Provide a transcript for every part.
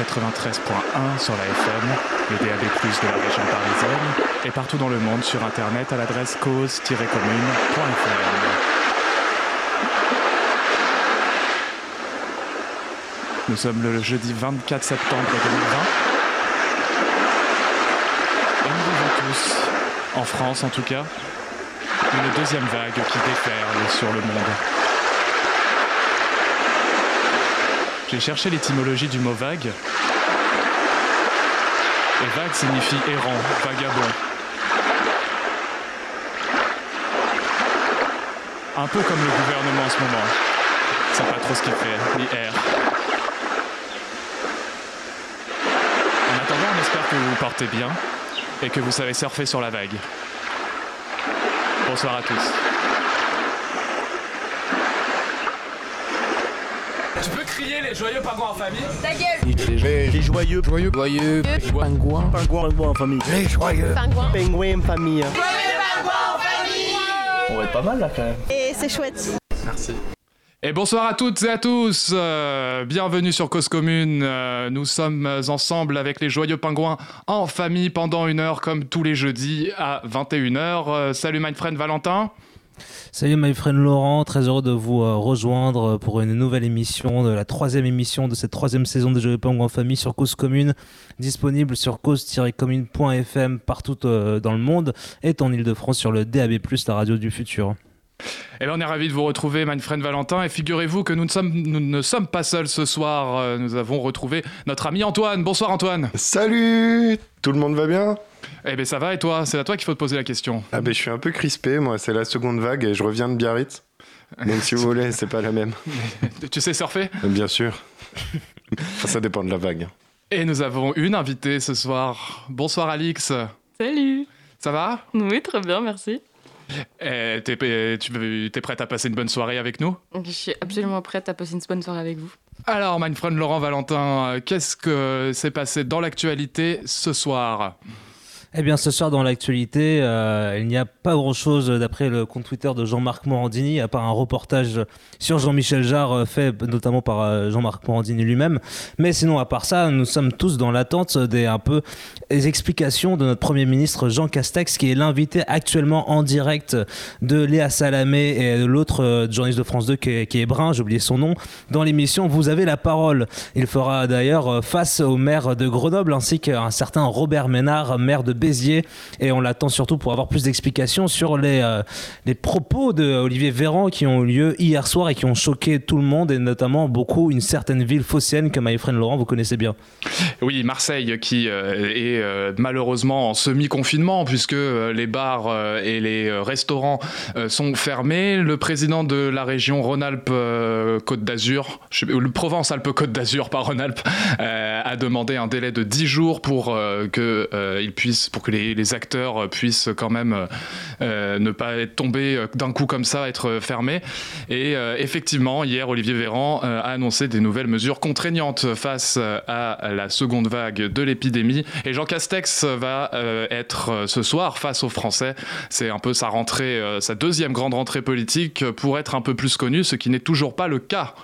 93.1 sur la FM, le DAB+, de la région parisienne, et partout dans le monde sur Internet à l'adresse cause-commune.fm. Nous sommes le jeudi 24 septembre 2020. Et nous vivons tous, en France en tout cas, une deuxième vague qui déferle sur le monde. J'ai cherché l'étymologie du mot vague. Et vague signifie errant, vagabond. Un peu comme le gouvernement en ce moment. Sait pas trop ce qu'il fait, ni air. En attendant, on espère que vous vous portez bien et que vous savez surfer sur la vague. Bonsoir à tous. Tu peux crier les joyeux pingouins en famille Ta gueule Les joyeux, joyeux, joyeux, pingouins, pingouins, pingouins en famille. Les joyeux, Pingouin pingouins en famille. On va être pas mal là quand même. Et c'est chouette Merci. Et bonsoir à toutes et à tous. Euh, bienvenue sur Cause Commune. Euh, nous sommes ensemble avec les joyeux pingouins en famille pendant une heure comme tous les jeudis à 21h. Euh, salut my friend Valentin. Salut my friend Laurent, très heureux de vous euh, rejoindre pour une nouvelle émission, de la troisième émission de cette troisième saison des Jeux Pingouins en famille sur Cause Commune, disponible sur cause-commune.fm partout euh, dans le monde et en Ile-de-France sur le DAB+, la radio du futur. Eh bien, on est ravis de vous retrouver, my friend Valentin. Et figurez-vous que nous ne, sommes, nous ne sommes pas seuls ce soir. Euh, Nous avons retrouvé notre ami Antoine. Bonsoir Antoine. Salut Tout le monde va bien? Eh bien, ça va et toi? C'est à toi qu'il faut te poser la question. Ah ben je suis un peu crispé, moi c'est la seconde vague et je reviens de Biarritz. Donc si vous voulez, c'est pas la même. tu sais surfer? Bien sûr. Enfin, ça dépend de la vague. Et nous avons une invitée ce soir. Bonsoir Alix. Salut Ça va? Oui, très bien, merci. Eh, T'es eh, tu t'es prête à passer une bonne soirée avec nous? Je suis absolument prête à passer une bonne soirée avec vous. Alors, my friend Laurent Valentin, euh, qu'est-ce que s'est passé dans l'actualité ce soir? Eh bien, ce soir dans l'actualité, euh, il n'y a pas grand-chose d'après le compte Twitter de Jean-Marc Morandini, à part un reportage sur Jean-Michel Jarre euh, fait notamment par euh, Jean-Marc Morandini lui-même. Mais sinon, à part ça, nous sommes tous dans l'attente des explications de notre Premier ministre Jean Castex, qui est l'invité actuellement en direct de Léa Salamé et de l'autre journaliste de France 2 qui est, qui est brun, j'ai oublié son nom, dans l'émission Vous avez la parole. Il fera d'ailleurs face au maire de Grenoble ainsi qu'à un certain Robert Ménard, maire de Béziers. Et on l'attend surtout pour avoir plus d'explications sur les, euh, les propos de Olivier Véran qui ont eu lieu hier soir et qui ont choqué tout le monde et notamment beaucoup une certaine ville phocéenne que my friend Laurent vous connaissez bien. Oui, Marseille qui euh, est euh, malheureusement en semi-confinement puisque les bars et les restaurants sont fermés. Le président de la région Rhône-Alpes-Côte d'Azur, le Provence-Alpes-Côte d'Azur, pas Rhône-Alpes, a demandé un délai de 10 jours pour euh, que euh, il puisse, pour que les, acteurs puissent quand même euh, euh, ne pas être tombés euh, d'un coup comme ça, être fermés. Et effectivement, hier, Olivier Véran a annoncé des nouvelles mesures contraignantes face à la seconde vague de l'épidémie. Et Jean Castex va être ce soir face aux Français. C'est un peu sa rentrée, sa deuxième grande rentrée politique pour être un peu plus connu, ce qui n'est toujours pas le cas.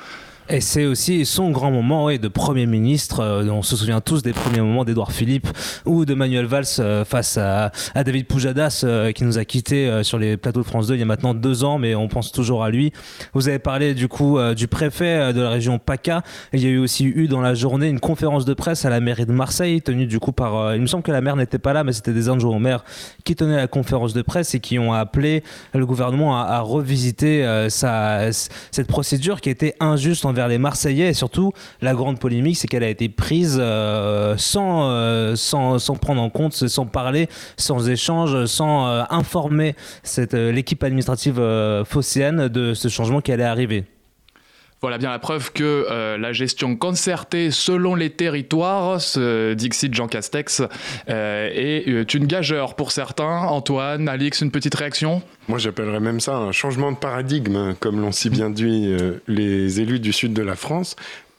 Et c'est aussi son grand moment ouais, de Premier ministre. Euh, on se souvient tous des premiers moments d'Edouard Philippe ou de Manuel Valls euh, face à, David Poujadas euh, qui nous a quittés sur les plateaux de France 2 il y a maintenant deux ans, mais on pense toujours à lui. Vous avez parlé du coup du préfet de la région PACA. Il y a eu aussi eu dans la journée une conférence de presse à la mairie de Marseille tenue du coup par... il me semble que la maire n'était pas là, mais c'était des adjoints au maire qui tenaient la conférence de presse et qui ont appelé le gouvernement à, revisiter sa, cette procédure qui était injuste envers les Marseillais et surtout la grande polémique c'est qu'elle a été prise euh, sans, euh, sans, sans prendre en compte, sans parler, sans échange, sans euh, informer cette, l'équipe administrative phocéenne de ce changement qui allait arriver. Voilà bien la preuve que euh, la gestion concertée selon les territoires, ce Dixit Jean Castex, euh, est euh, une gageure pour certains. Antoine, Alix, une petite réaction? Moi j'appellerais même ça un changement de paradigme, comme l'ont si bien dit les élus du sud de la France.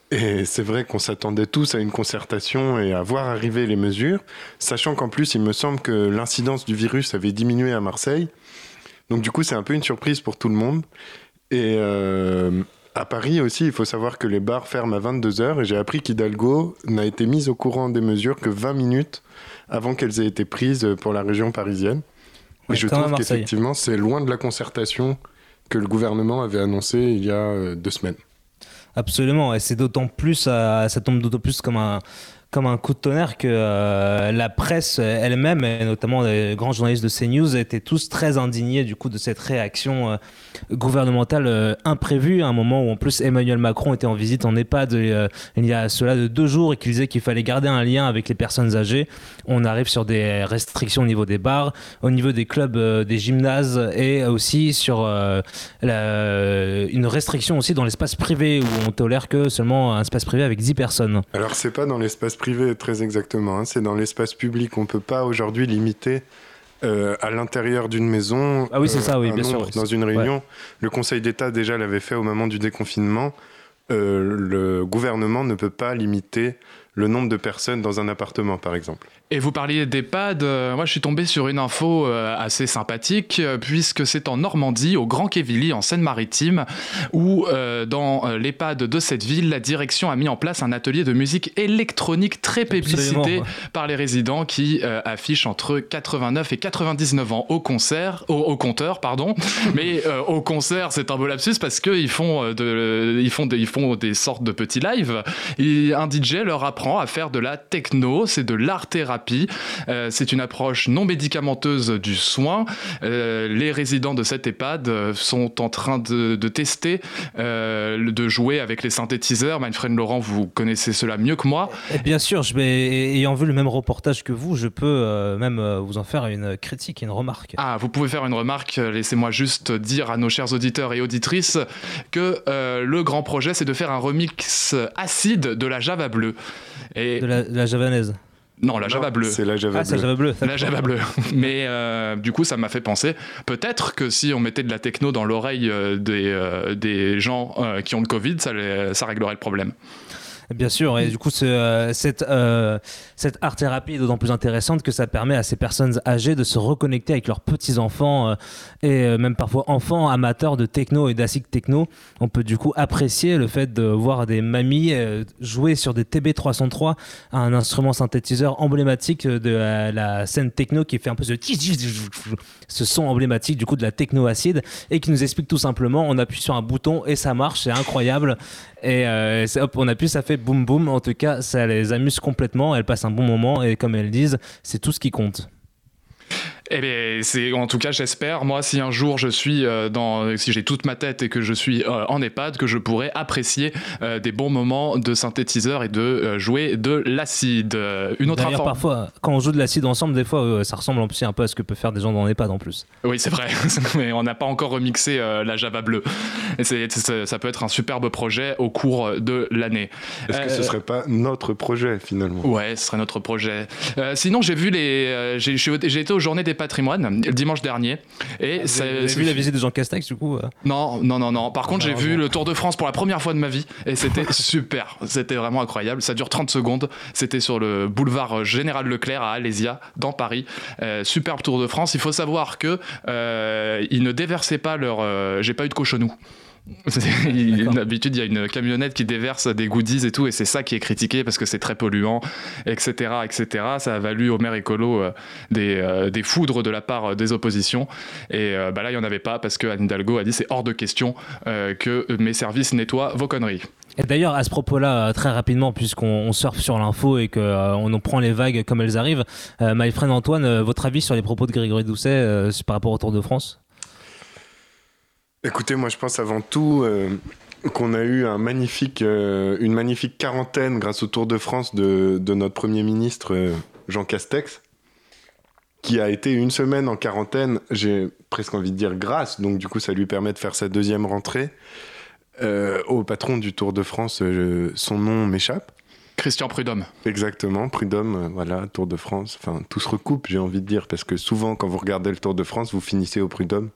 Et c'est vrai qu'on s'attendait tous à une concertation et à voir arriver les mesures, sachant qu'en plus il me semble que l'incidence du virus avait diminué à Marseille. Donc du coup c'est un peu une surprise pour tout le monde. Et À Paris aussi, il faut savoir que les bars ferment à 22h et j'ai appris qu'Hidalgo n'a été mise au courant des mesures que 20 minutes avant qu'elles aient été prises pour la région parisienne. Ouais, et je à trouve qu'effectivement, c'est loin de la concertation que le gouvernement avait annoncé il y a euh, deux semaines. Absolument, et c'est d'autant plus, euh, ça tombe d'autant plus comme un, comme un coup de tonnerre que euh, la presse elle-même, et notamment les grands journalistes de CNews, étaient tous très indignés du coup de cette réaction euh, gouvernementale euh, imprévue, à un moment où en plus Emmanuel Macron était en visite en EHPAD il y a cela de deux jours et qu'il disait qu'il fallait garder un lien avec les personnes âgées. On arrive sur des restrictions au niveau des bars, au niveau des clubs, des gymnases et aussi sur une restriction aussi dans l'espace privé où on tolère que seulement un espace privé avec 10 personnes. Alors, c'est pas dans l'espace privé très exactement, hein, c'est dans l'espace public. On peut pas aujourd'hui limiter euh, à l'intérieur d'une maison Ah oui, c'est ça, oui, un bien sûr. Dans une réunion, le Conseil d'État déjà l'avait fait au moment du déconfinement. Euh, le gouvernement ne peut pas limiter le nombre de personnes dans un appartement, par exemple. Et vous parliez d'EHPAD, euh, moi je suis tombé sur une info euh, assez sympathique, euh, puisque c'est en Normandie, au Grand Quevilly, en Seine-Maritime, où euh, dans l'EHPAD de cette ville, la direction a mis en place un atelier de musique électronique très publicité par les résidents qui affichent entre 89 et 99 ans au concert, au, au compteur, pardon. Mais au concert, c'est un beau lapsus parce qu'ils font, de, ils font, des- ils font des sortes de petits lives. Et un DJ leur apprend à faire de la techno, c'est de l'art-thérapie. Euh, c'est une approche non médicamenteuse du soin. Euh, les résidents de cet EHPAD euh, sont en train de, de tester, de jouer avec les synthétiseurs. Manfred Laurent, vous connaissez cela mieux que moi. Bien sûr, je vais, ayant vu le même reportage que vous, je peux même vous en faire une critique et une remarque. Ah, vous pouvez faire une remarque. Laissez-moi juste dire à nos chers auditeurs et auditrices que euh, le grand projet, c'est de faire un remix acide de la Java bleue. Et De la, de la javanaise. Non, la Java Non, bleue. C'est la Java Ah, c'est la bleue. Java bleue. La Java bleue. Mais euh, du coup, ça m'a fait penser, peut-être que si on mettait de la techno dans l'oreille euh, des, euh, des gens euh, qui ont le Covid, ça, les- ça réglerait le problème. Bien sûr, et du coup, euh, cette, euh, cette art-thérapie est d'autant plus intéressante que ça permet à ces personnes âgées de se reconnecter avec leurs petits-enfants euh, et même parfois enfants amateurs de techno et d'acid techno. On peut du coup apprécier le fait de voir des mamies jouer sur des TB303, un instrument synthétiseur emblématique de la, scène techno qui fait un peu ce, son emblématique du coup de la techno acide et qui nous explique tout simplement on appuie sur un bouton et ça marche, c'est incroyable. Et c'est- hop, on appuie, ça fait boum boum. En tout cas, ça les amuse complètement. Elles passent un bon moment et comme elles disent, c'est tout ce qui compte. Eh bien, c'est en tout cas, j'espère, moi, si un jour je suis euh, dans, si j'ai toute ma tête et que je suis euh, en EHPAD, que je pourrais apprécier euh, des bons moments de synthétiseur et de euh, jouer de l'acide. Euh, Une autre D'ailleurs, info. parfois, quand on joue de l'acide ensemble, des fois, euh, ça ressemble en plus un peu à ce que peut faire des gens dans EHPAD en plus. Oui, c'est vrai, mais on n'a pas encore remixé euh, la Java bleue. Et c'est- c'est- ça peut être un superbe projet au cours de l'année. Est-ce que ce serait pas notre projet finalement? Ouais, ce serait notre projet. Euh, sinon, j'ai vu les, euh, j'ai été aux Journées des Patrimoines le dimanche dernier et avez vu la visite de Jean Castex, du coup euh Non, non, non, non. Par contre, j'ai vu le Tour de France pour la première fois de ma vie et c'était super. C'était vraiment incroyable. Ça dure 30 secondes. C'était sur le boulevard Général Leclerc à Alésia, dans Paris. Euh, superbe Tour de France. Il faut savoir que euh, ils ne déversaient pas leur. euh, j'ai pas eu de cochonou. D'habitude, il y a une camionnette qui déverse des goodies et tout, et c'est ça qui est critiqué parce que c'est très polluant, etc., etc. Ça a valu au maire écolo euh, des, euh, des foudres de la part euh, des oppositions. Et euh, bah là, il n'y en avait pas parce que Anne Hidalgo a dit c'est hors de question euh, que mes services nettoient vos conneries. Et d'ailleurs, à ce propos-là, euh, très rapidement, puisqu'on on surfe sur l'info et qu'on en prend les vagues comme elles arrivent, euh, my friend Antoine, euh, votre avis sur les propos de Grégory Doucet euh, par rapport au Tour de France? Écoutez, moi je pense avant tout euh, qu'on a eu un magnifique, euh, une magnifique quarantaine grâce au Tour de France de, de notre Premier ministre euh, Jean Castex, qui a été une semaine en quarantaine, j'ai presque envie de dire grâce, donc du coup ça lui permet de faire sa deuxième rentrée. Euh, au patron du Tour de France, euh, son nom m'échappe. Christian Prudhomme. Exactement, Prud'homme, euh, voilà, Tour de France. Enfin, tout se recoupe, j'ai envie de dire, parce que souvent, quand vous regardez le Tour de France, vous finissez au Prud'homme.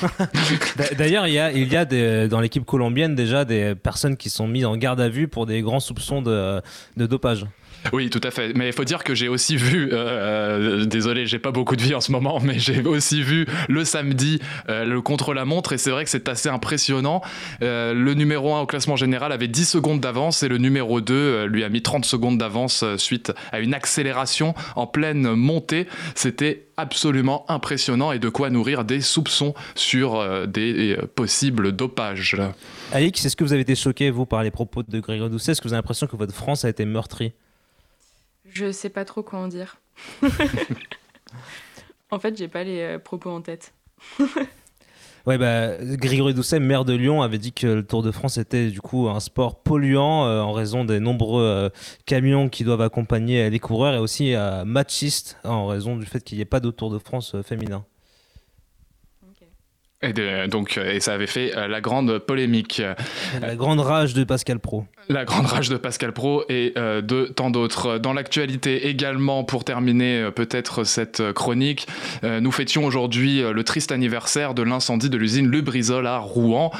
D'a- D'ailleurs, il y a, dans l'équipe colombienne déjà des personnes qui sont mises en garde à vue pour des grands soupçons de dopage. Oui, tout à fait. Mais il faut dire que j'ai aussi vu, euh, euh, désolé, j'ai pas beaucoup de vie en ce moment, mais j'ai aussi vu le samedi euh, le contre-la-montre et c'est vrai que c'est assez impressionnant. Euh, le numéro 1 au classement général avait 10 secondes d'avance et le numéro 2 euh, lui a mis 30 secondes d'avance suite à une accélération en pleine montée. C'était absolument impressionnant et de quoi nourrir des soupçons sur des possibles dopages. Alix, est-ce que vous avez été choqué, vous, par les propos de Grégory Doucet? Est-ce que vous avez l'impression que votre France a été meurtrie? Je sais pas trop quoi en dire. en fait, j'ai pas les euh, propos en tête. Ouais, bah, Grégory Doucet, maire de Lyon, avait dit que le Tour de France était du coup un sport polluant euh, en raison des nombreux euh, camions qui doivent accompagner les coureurs et aussi euh, machiste en raison du fait qu'il n'y ait pas de Tour de France euh, féminin. Et, de- donc, et ça avait fait euh, la grande polémique. La grande rage de Pascal Pro. La grande rage de Pascal Pro et euh, de tant d'autres. Dans l'actualité également, pour terminer euh, peut-être cette chronique, nous fêtions aujourd'hui le triste anniversaire de l'incendie de l'usine Lubrizol à Rouen.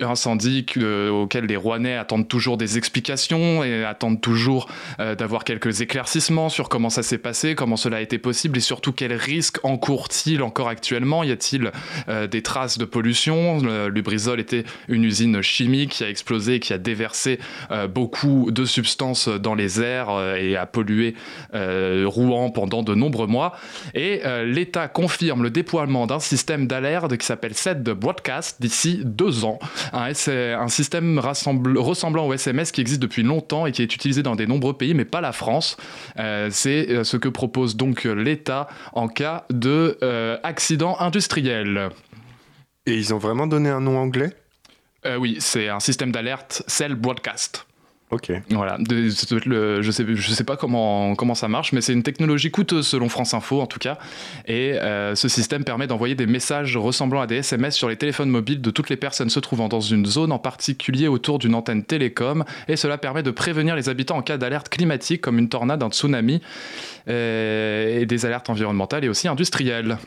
Incendie que- auquel les Rouennais attendent toujours des explications et attendent toujours d'avoir quelques éclaircissements sur comment ça s'est passé, comment cela a été possible et surtout quels risques encourt-il encore actuellement? Y a-t-il euh, des traces de pollution Lubrizol était une usine chimique qui a explosé, qui a déversé euh, beaucoup de substances dans les airs euh, et a pollué Rouen pendant de nombreux mois. Et l'État confirme le déploiement d'un système d'alerte qui s'appelle SET de Broadcast d'ici deux ans. Un, un système ressemblant au SMS qui existe depuis longtemps et qui est utilisé dans de nombreux pays, mais pas la France. C'est ce que propose donc l'État en cas de euh, accident industriel. Et ils ont vraiment donné un nom anglais? Euh, oui, c'est un système d'alerte Cell Broadcast. Ok. Voilà, De- le- je sais, je sais pas comment, comment ça marche, mais c'est une technologie coûteuse selon France Info en tout cas. Et euh, ce système permet d'envoyer des messages ressemblant à des SMS sur les téléphones mobiles de toutes les personnes se trouvant dans une zone, en particulier autour d'une antenne télécom. Et cela permet de prévenir les habitants en cas d'alerte climatique comme une tornade, un tsunami, euh, et des alertes environnementales et aussi industrielles.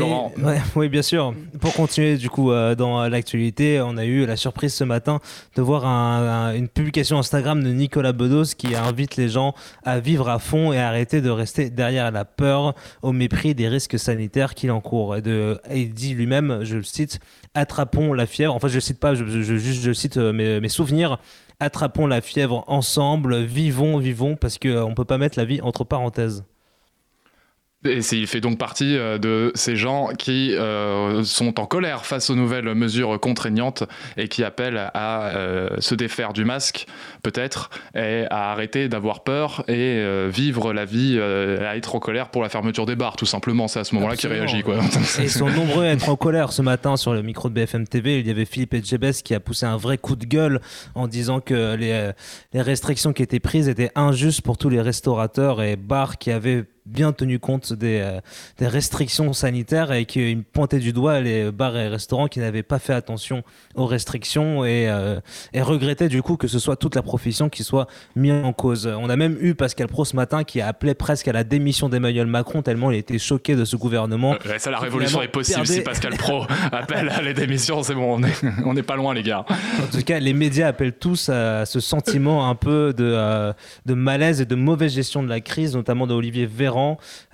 Laurent. ouais, oui, bien sûr. Pour continuer, du coup, euh, dans l'actualité, on a eu la surprise ce matin de voir un- un- une publication Instagram de Nicolas Bedos qui invite les gens à vivre à fond et à arrêter de rester derrière la peur au mépris des risques sanitaires qu'il encourt. Et, de, et il dit lui-même, je le cite, attrapons la fièvre. Enfin, je le cite pas, je, je- juste je cite euh, mes, mes souvenirs. Attrapons la fièvre ensemble, vivons, vivons, parce qu'on ne peut pas mettre la vie entre parenthèses. Et il fait donc partie euh, de ces gens qui euh, sont en colère face aux nouvelles mesures contraignantes et qui appellent à euh, se défaire du masque, peut-être, et à arrêter d'avoir peur et euh, vivre la vie, euh, à être en colère pour la fermeture des bars, tout simplement. C'est à ce moment-là qu'il réagit. Quoi. Et ils sont nombreux à être en colère ce matin sur le micro de BFM TV. Il y avait Philippe Etchebest qui a poussé un vrai coup de gueule en disant que les, les restrictions qui étaient prises étaient injustes pour tous les restaurateurs et bars qui avaient bien tenu compte des, euh, des restrictions sanitaires et qu'il pointait du doigt les bars et restaurants qui n'avaient pas fait attention aux restrictions et, euh, et regrettait du coup que ce soit toute la profession qui soit mise en cause. On a même eu Pascal Pro ce matin qui a appelé presque à la démission d'Emmanuel Macron tellement il était choqué de ce gouvernement. Ça, la Qui révolution est possible si Pascal Pro appelle à les démissions. C'est bon, on est, on est pas loin, les gars. En tout cas, les médias appellent tous à ce sentiment un peu de, euh, de malaise et de mauvaise gestion de la crise, notamment d'Olivier Véran.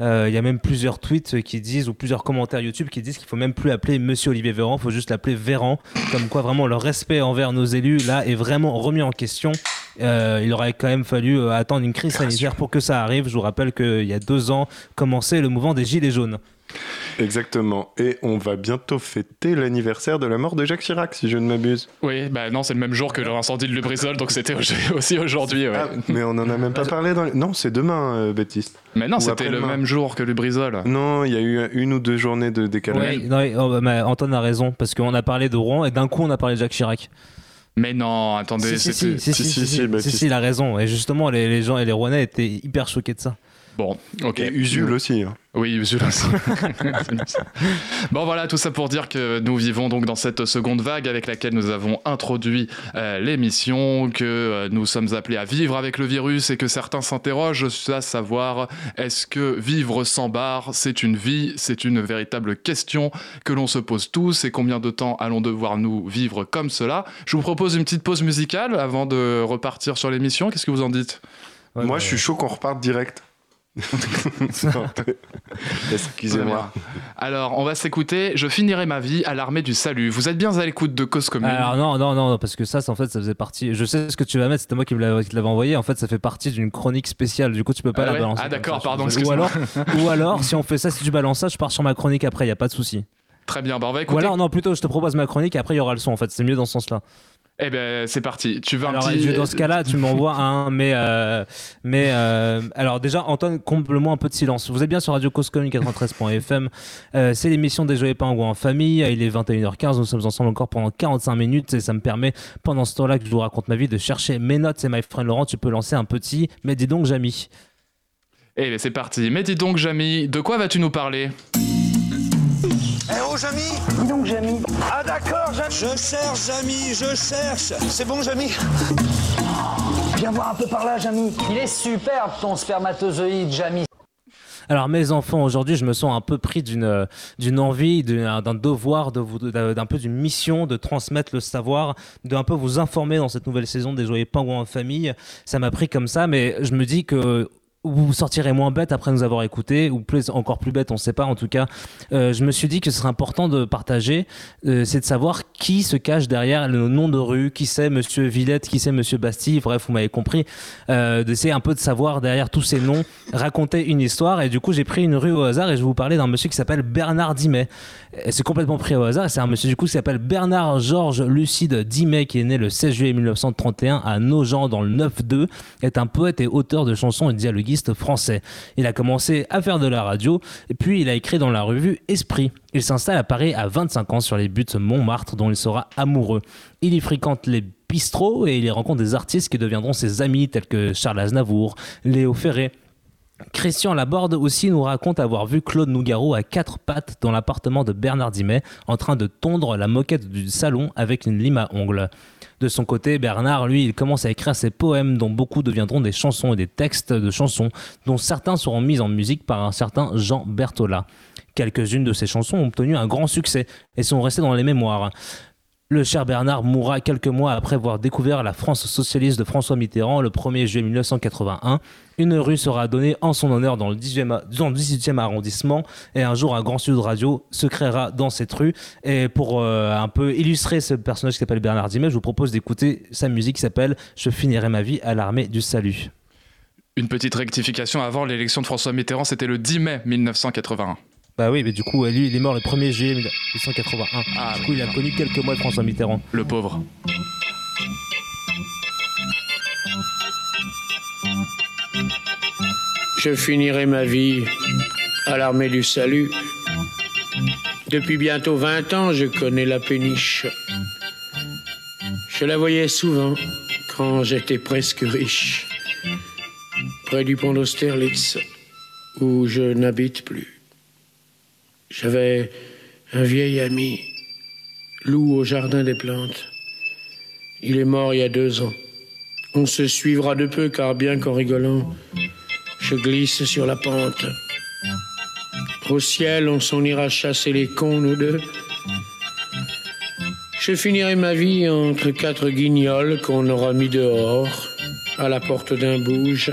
Euh, Il y a même plusieurs tweets qui disent, ou plusieurs commentaires YouTube qui disent qu'il faut même plus appeler Monsieur Olivier Véran, il faut juste l'appeler Véran. Comme quoi, vraiment, le respect envers nos élus, là, est vraiment remis en question. Euh, il aurait quand même fallu euh, attendre une crise sanitaire pour que ça arrive. Je vous rappelle qu'il y a deux ans, commençait le mouvement des Gilets jaunes. Exactement. Et on va bientôt fêter l'anniversaire de la mort de Jacques Chirac, si je ne m'abuse. Oui, bah non, c'est le même jour que l'incendie de Lubrizol, donc c'était au- aussi aujourd'hui. ouais. Ah, mais on en a même pas parlé dans les... Non, c'est demain, euh, Baptiste. Mais non, c'était le même jour que Lubrizol. Non, il y a eu une ou deux journées de décalage. Ouais, non, mais, oh, mais Antoine a raison, parce qu'on a parlé de Rouen et d'un coup, on a parlé de Jacques Chirac. Mais non, attendez, Si, si, si, si, si, si, si, si, si, Baptiste. si, il a raison. Et justement, les, les gens et les Rouennais étaient hyper choqués de ça. Bon, ok. Et Usul aussi. hein. Oui, Usul aussi. bon, voilà, tout ça pour dire que nous vivons donc dans cette seconde vague avec laquelle nous avons introduit euh, l'émission, que euh, nous sommes appelés à vivre avec le virus et que certains s'interrogent à savoir est-ce que vivre sans bar, c'est une vie? C'est une véritable question que l'on se pose tous et combien de temps allons devoir nous vivre comme cela? Je vous propose une petite pause musicale avant de repartir sur l'émission. Qu'est-ce que vous en dites? Ouais, Moi, bah, je suis chaud qu'on reparte direct. Excusez-moi. Alors, on va s'écouter Je finirai ma vie à l'armée du salut. Vous êtes bien à l'écoute de Cause Commune Alors non, non, non, parce que ça, en fait, ça faisait partie. Je sais ce que tu vas mettre, c'était moi qui te l'avais envoyé. En fait, ça fait partie d'une chronique spéciale. Du coup, tu peux pas Ah la ouais balancer. Ah, d'accord, pardon. Ou alors, ou alors, si on fait ça, si tu balances ça, je pars sur ma chronique après, y a pas de souci. Très bien, bah, on va Ou écouter. alors, non, plutôt, je te propose ma chronique et après, il y aura le son. En fait, c'est mieux dans ce sens-là. Eh ben, c'est parti. Tu veux un Alors, petit. je- dans ce cas-là, tu m'envoies un, mais, euh, mais, euh, alors déjà, Antoine, comble-moi un peu de silence. Vous êtes bien sur Radio Cause Commune 93.fm. Euh, c'est l'émission des Joyeux Pingouins en famille. Il est 21h15. Nous sommes ensemble encore pendant 45 minutes et ça me permet, pendant ce temps-là que je vous raconte ma vie, de chercher mes notes. Et my friend Laurent, tu peux lancer un petit, mais dis donc, Jamy. Eh ben, c'est parti. Mais dis donc, Jamy, de quoi vas-tu nous parler? Jamy Dis donc, Jamy. Ah, d'accord, Jamy. Je cherche, Jamy, je cherche. C'est bon, Jamy Viens voir un peu par là, Jamy. Il est superbe ton spermatozoïde, Jamy. Alors mes enfants, aujourd'hui, je me sens un peu pris d'une euh, d'une envie, d'un d'un devoir, de vous- d'un d'un peu d'une mission de transmettre le savoir, de un peu vous informer dans cette nouvelle saison des Joyeux Pingouins en famille. Ça m'a pris comme ça, mais je me dis que vous sortirez moins bête après nous avoir écouté, ou plus, encore plus bête, on ne sait pas. En tout cas, euh, je me suis dit que ce serait important de partager, euh, c'est de savoir qui se cache derrière le nom de rue, qui c'est Monsieur Villette, qui c'est Monsieur Bastille. Bref, vous m'avez compris. Euh, d'essayer un peu de savoir derrière tous ces noms, raconter une histoire. Et du coup, j'ai pris une rue au hasard et je vais vous parler d'un monsieur qui s'appelle Bernard Dimet. Et C'est complètement pris au hasard. C'est un monsieur du coup qui s'appelle Bernard Georges Lucide Dimet, qui est né le 16 juillet 1931 à Nogent dans le 9-2, est un poète et auteur de chansons et Il a commencé à faire de la radio puis il a écrit dans la revue Esprit. Il s'installe à Paris à 25 ans sur les buttes Montmartre dont il sera amoureux. Il y fréquente les bistrots et il y rencontre des artistes qui deviendront ses amis tels que Charles Aznavour, Léo Ferré, Christian Laborde aussi nous raconte avoir vu Claude Nougaro à quatre pattes dans l'appartement de Bernard Dimet en train de tondre la moquette du salon avec une lime à ongles. De son côté, Bernard, lui, il commence à écrire ses poèmes dont beaucoup deviendront des chansons et des textes de chansons dont certains seront mis en musique par un certain Jean Berthollat. Quelques-unes de ces chansons ont obtenu un grand succès et sont restées dans les mémoires. Le cher Bernard mourra quelques mois après avoir découvert la France socialiste de François Mitterrand le 1er juillet 1981. Une rue sera donnée en son honneur dans le 18e, a- dans le 18e arrondissement et un jour un grand studio de radio se créera dans cette rue. Et pour euh, un peu illustrer ce personnage qui s'appelle Bernard Dimet, je vous propose d'écouter sa musique qui s'appelle Je finirai ma vie à l'armée du salut. Une petite rectification avant l'élection de François Mitterrand, c'était le 10 mai 1981. Bah oui, mais du coup, lui, il est mort le 1er juillet 1981. Ah, du coup, il a connu quelques mois de François Mitterrand. Le pauvre. Je finirai ma vie à l'armée du salut. Depuis bientôt 20 ans, je connais la péniche. Je la voyais souvent quand j'étais presque riche, près du pont d'Austerlitz, où je n'habite plus. J'avais un vieil ami, loup au jardin des plantes. Il est mort il y a deux ans. On se suivra de peu car bien qu'en rigolant, je glisse sur la pente. Au ciel, on s'en ira chasser les cons, nous deux. Je finirai ma vie entre quatre guignols qu'on aura mis dehors, à la porte d'un bouge,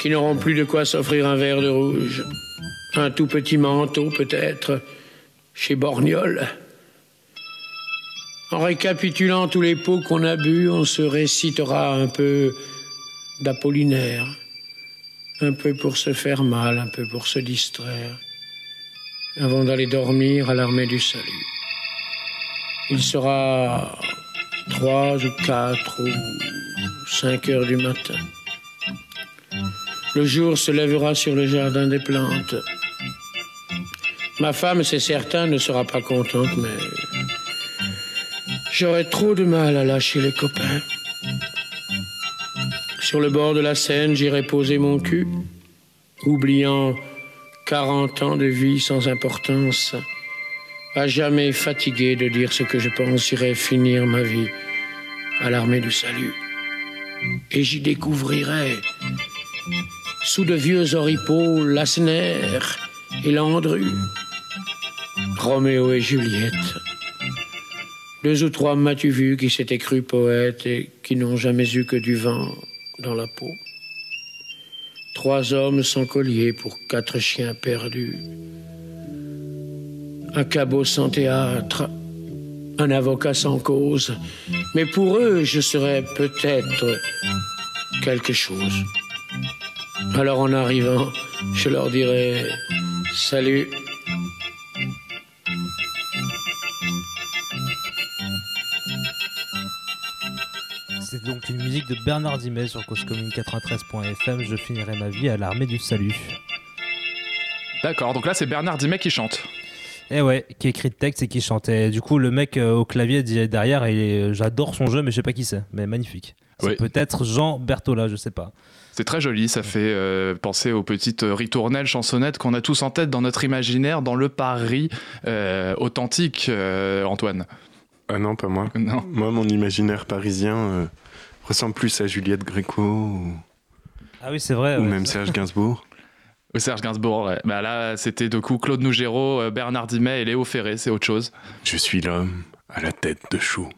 qui n'auront plus de quoi s'offrir un verre de rouge. Un tout petit manteau, peut-être, chez Borgnol. En récapitulant tous les pots qu'on a bu, on se récitera un peu d'Apollinaire. Un peu pour se faire mal, un peu pour se distraire, avant d'aller dormir à l'armée du salut. Il sera trois ou quatre ou cinq heures du matin. Le jour se lèvera sur le jardin des plantes. Ma femme, c'est certain, ne sera pas contente, mais j'aurai trop de mal à lâcher les copains. Sur le bord de la Seine, j'irai poser mon cul. oubliant 40 ans de vie sans importance, à jamais fatigué de dire ce que je pense irait finir ma vie à l'armée du salut. Et j'y découvrirai, sous de vieux oripeaux, Lassner et Landru, Roméo et Juliette, deux ou trois m'as-tu qui s'étaient crus poètes et qui n'ont jamais eu que du vent dans la peau? Trois hommes sans collier pour quatre chiens perdus. Un cabot sans théâtre, un avocat sans cause. Mais pour eux, je serais peut-être quelque chose. Alors en arrivant, je leur dirais Salut. Donc une musique de Bernard Dimet sur Cause Commune 93.fm. Je finirai ma vie à l'armée du salut. D'accord, donc là c'est Bernard Dimet qui chante. Et ouais, qui écrit le texte et qui chantait. Du coup, le mec euh, au clavier dit derrière, et euh, j'adore son jeu, mais je sais pas qui c'est. Mais magnifique. C'est Oui. peut-être Jean Bertola, je sais pas. C'est très joli, ça fait euh, penser aux petites ritournelles, chansonnettes qu'on a tous en tête dans notre imaginaire, dans le Paris euh, authentique, euh, Antoine. Ah non, pas moi. Non. Moi, mon imaginaire parisien euh, ressemble plus à Juliette Gréco ou, Ah oui, c'est vrai. ou ouais. même Serge Gainsbourg. Ou Serge Gainsbourg, ouais. Bah là, c'était de coup Claude Nougéraud, euh, Bernard Dimet et Léo Ferré, c'est autre chose. Je suis l'homme à la tête de chou.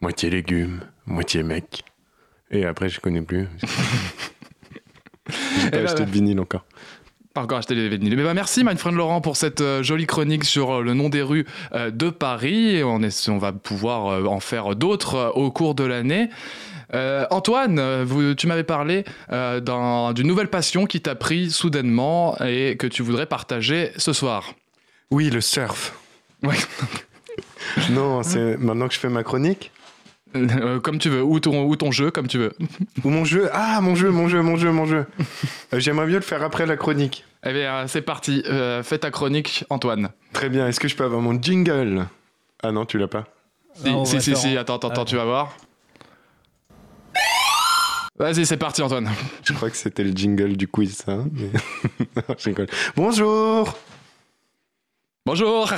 Moitié légumes, moitié mec. Et après, je connais plus. J'ai pas acheté de vinyle encore. Pas encore acheté les vinyles. Mais bah merci, my friend Laurent, pour cette euh, jolie chronique sur euh, le nom des rues euh, de Paris. On, est, on va pouvoir en faire d'autres au cours de l'année. Euh, Antoine, vous- tu m'avais parlé euh, d'un- d'une nouvelle passion qui t'a pris soudainement et que tu voudrais partager ce soir. Oui, le surf. Ouais. Non, c'est maintenant que je fais ma chronique. Euh, comme tu veux, ou ton, ou ton jeu, comme tu veux. Ou mon jeu. Ah, mon jeu, mon jeu, mon jeu, mon jeu. Euh, J'aimerais mieux le faire après la chronique. Eh bien, c'est parti. Euh, fais ta chronique, Antoine. Très bien. Est-ce que je peux avoir mon jingle? Ah non, tu l'as pas. Si, Ah, si, si, si, en- attends, attends, attends, Ah. tu vas voir. Vas-y, c'est parti, Antoine. Je crois que c'était le jingle du quiz, ça. hein, mais-. Bonjour Bonjour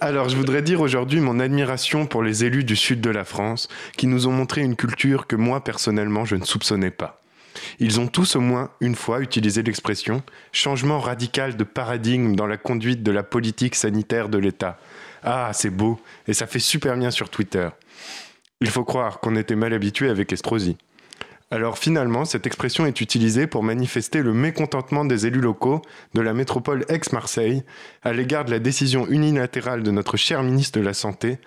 Alors, je voudrais dire aujourd'hui mon admiration pour les élus du sud de la France qui nous ont montré une culture que moi, personnellement, je ne soupçonnais pas. Ils ont tous au moins une fois utilisé l'expression changement radical de paradigme dans la conduite de la politique sanitaire de l'État. Ah, c'est beau, et ça fait super bien sur Twitter. Il faut croire qu'on était mal habitué avec Estrosi. Alors finalement, cette expression est utilisée pour manifester le mécontentement des élus locaux de la métropole ex-Marseille à l'égard de la décision unilatérale de notre cher ministre de la Santé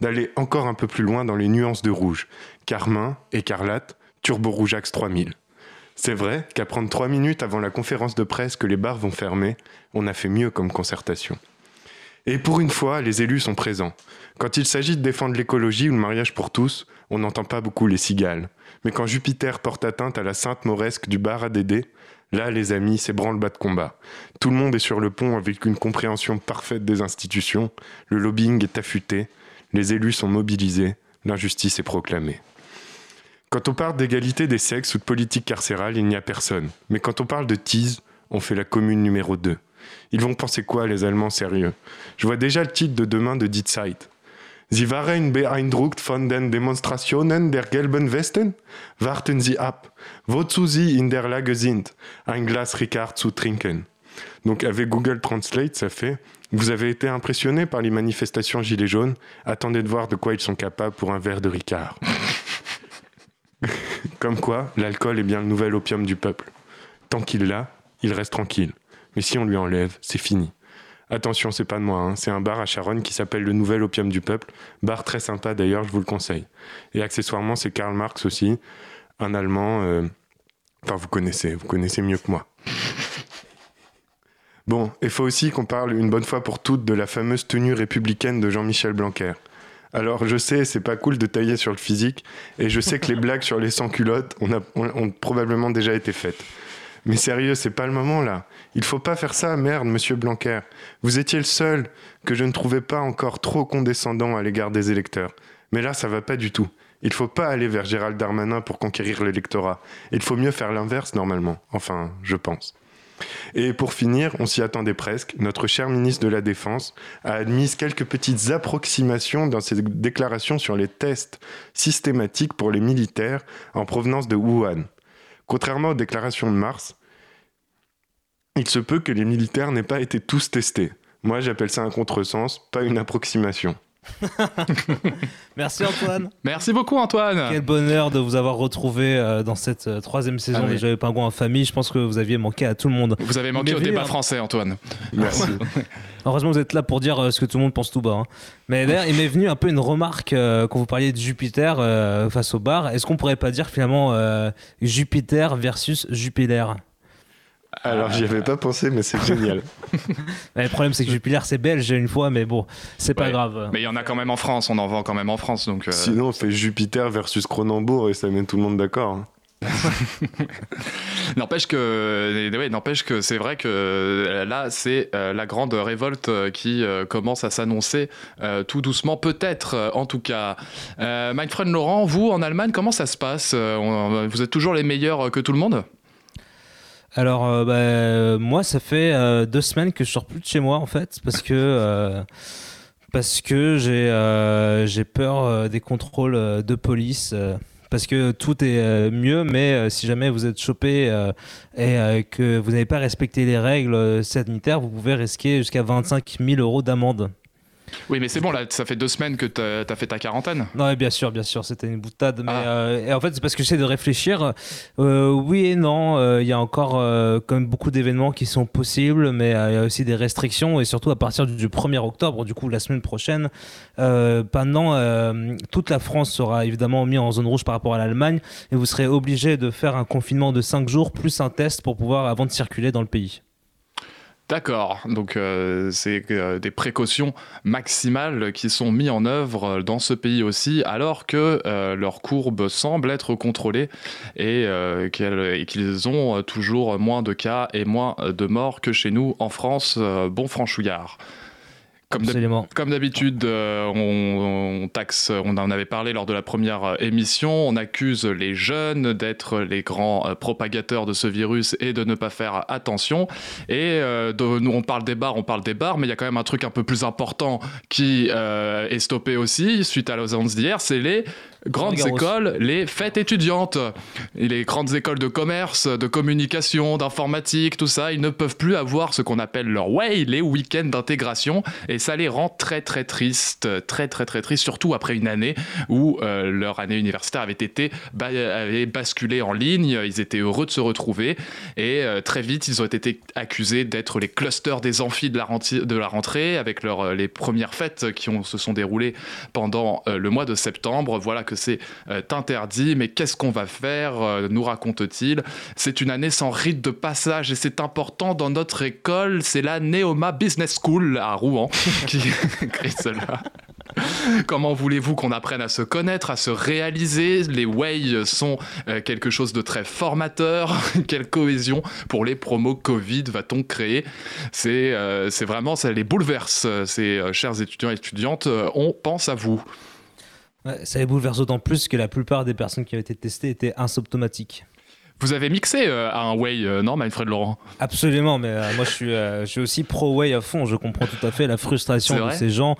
d'aller encore un peu plus loin dans les nuances de rouge. Carmin, écarlate, turbo rougeax 3000. C'est vrai qu'à prendre trois minutes avant la conférence de presse que les bars vont fermer, on a fait mieux comme concertation. Et pour une fois, les élus sont présents. Quand il s'agit de défendre l'écologie ou le mariage pour tous, on n'entend pas beaucoup les cigales. Mais quand Jupiter porte atteinte à la sainte mauresque du bar à Dédé, là, les amis, c'est branle-bas de combat. Tout le monde est sur le pont avec une compréhension parfaite des institutions, le lobbying est affûté, les élus sont mobilisés, l'injustice est proclamée. Quand on parle d'égalité des sexes ou de politique carcérale, il n'y a personne. Mais quand on parle de tease, on fait la commune numéro 2. Ils vont penser quoi, les Allemands sérieux? Je vois déjà le titre de demain de Die Zeit. Sie waren beeindruckt von den Demonstrationen der gelben Westen? Warten Sie ab. Wozu Sie in der Lage sind, ein Glas Ricard zu trinken. Donc avec Google Translate, ça fait Vous avez été impressionné par les manifestations Gilets jaunes Attendez de voir de quoi ils sont capables pour un verre de Ricard. Comme quoi, l'alcool est bien le nouvel opium du peuple. Tant qu'il l'a, il reste tranquille. Mais si on lui enlève, c'est fini. Attention, c'est pas de moi, hein, c'est un bar à Charonne qui s'appelle le Nouvel Opium du Peuple. Bar très sympa d'ailleurs, je vous le conseille. Et accessoirement, c'est Karl Marx aussi, un Allemand. euh, Enfin, vous connaissez, vous connaissez mieux que moi. Bon, il faut aussi qu'on parle une bonne fois pour toutes de la fameuse tenue républicaine de Jean-Michel Blanquer. Alors, je sais, c'est pas cool de tailler sur le physique, et je sais que les blagues sur les sans-culottes ont, probablement déjà été faites. Mais sérieux, c'est pas le moment là. Il faut pas faire ça, merde, monsieur Blanquer. Vous étiez le seul que je ne trouvais pas encore trop condescendant à l'égard des électeurs. Mais là, ça va pas du tout. Il faut pas aller vers Gérald Darmanin pour conquérir l'électorat. Il faut mieux faire l'inverse normalement. Enfin, je pense. Et pour finir, on s'y attendait presque, notre cher ministre de la Défense a admis quelques petites approximations dans ses déclarations sur les tests systématiques pour les militaires en provenance de Wuhan. Contrairement aux déclarations de mars, il se peut que les militaires n'aient pas été tous testés. Moi, j'appelle ça un contresens, pas une approximation. Merci Antoine. Merci beaucoup Antoine. Quel bonheur de vous avoir retrouvé euh, dans cette euh, troisième saison Ah oui. des Joyeux Pingouins en famille. Je pense que vous aviez manqué à tout le monde. Vous avez manqué Mais au débat français Antoine. Merci. Heureusement, vous êtes là pour dire euh, ce que tout le monde pense tout bas. hein. Mais d'ailleurs, il m'est venu un peu une remarque euh, quand vous parliez de Jupiter euh, face au bar. Est-ce qu'on pourrait pas dire finalement euh, Jupiter versus Jupiter Alors, j'y avais pas pensé, mais c'est génial. Mais Le problème, c'est que Jupiter, c'est belge une fois, mais bon, c'est pas Ouais. grave. Mais il y en a quand même en France, on en vend quand même en France. Donc, euh, Sinon, on fait Jupiter versus Cronenbourg et ça met tout le monde d'accord. hein. N'empêche que, ouais, n'empêche que c'est vrai que euh, là, c'est euh, la grande révolte qui euh, commence à s'annoncer euh, tout doucement, peut-être en tout cas. Euh, my friend Laurent, vous en Allemagne, comment ça se passe? On- Vous êtes toujours les meilleurs que tout le monde? Alors, euh, bah, euh, moi, ça fait euh, deux semaines que je sors plus de chez moi, en fait, parce que, j'ai j'ai peur des contrôles de police. parce que tout est mieux, mais si jamais vous êtes chopé et que vous n'avez pas respecté les règles sanitaires, vous pouvez risquer jusqu'à 25 000 euros d'amende. Oui, mais c'est bon, là, ça fait deux semaines que t'as as fait ta quarantaine. Non, mais bien sûr, bien sûr, c'était une boutade. Mais Ah. euh, et en fait, c'est parce que j'essaie de réfléchir. Euh, oui et non, euh, il y a encore quand même beaucoup d'événements qui sont possibles, mais il y a aussi des restrictions. Et surtout à partir du 1er octobre, du coup, la semaine prochaine, pendant toute la France sera évidemment mis en zone rouge par rapport à l'Allemagne. Et vous serez obligé de faire un confinement de 5 jours plus un test pour pouvoir avant de circuler dans le pays. D'accord, donc euh, c'est euh, des précautions maximales qui sont mises en œuvre dans ce pays aussi, alors que euh, leur courbe semble être contrôlée et euh, qu'ils ont toujours moins de cas et moins de morts que chez nous en France. bon franchouillard. Comme d'habitude, euh, on, on taxe, on en avait parlé lors de la première euh, émission, on accuse les jeunes d'être les grands euh, propagateurs de ce virus et de ne pas faire attention. Et de- nous, on parle des bars, on parle des bars, mais il y a quand même un truc un peu plus important qui euh, est stoppé aussi suite à Angeles d'hier, c'est les grandes écoles, les fêtes étudiantes. Et les grandes écoles de commerce, de communication, d'informatique, tout ça, ils ne peuvent plus avoir ce qu'on appelle leur way, les week-ends d'intégration. Et ça les rend très très tristes, très très très tristes, surtout après une année où euh, leur année universitaire avait été ba- avait basculé en ligne. Ils étaient heureux de se retrouver et euh, très vite ils ont été accusés d'être les clusters des amphis de la, renti- de la rentrée avec leur, euh, les premières fêtes qui ont, se sont déroulées pendant euh, le mois de septembre. Voilà que c'est euh, interdit, mais qu'est-ce qu'on va faire euh, nous raconte-t-il. C'est une année sans rite de passage et c'est important dans notre école. C'est la Neoma Business School à Rouen qui crée cela. Comment voulez-vous qu'on apprenne à se connaître, à se réaliser? Les Way sont euh, quelque chose de très formateur. Quelle cohésion pour les promos Covid va-t-on créer? C'est vraiment, ça les bouleverse. Ces chers étudiants et étudiantes, on pense à vous. Ouais, ça les bouleverse d'autant plus que la plupart des personnes qui avaient été testées étaient asymptomatiques. Vous avez mixé euh, à un Way, euh, non, Manfred Laurent? Absolument, mais euh, moi je suis, euh, je suis aussi pro-way à fond. Je comprends tout à fait la frustration de ces gens.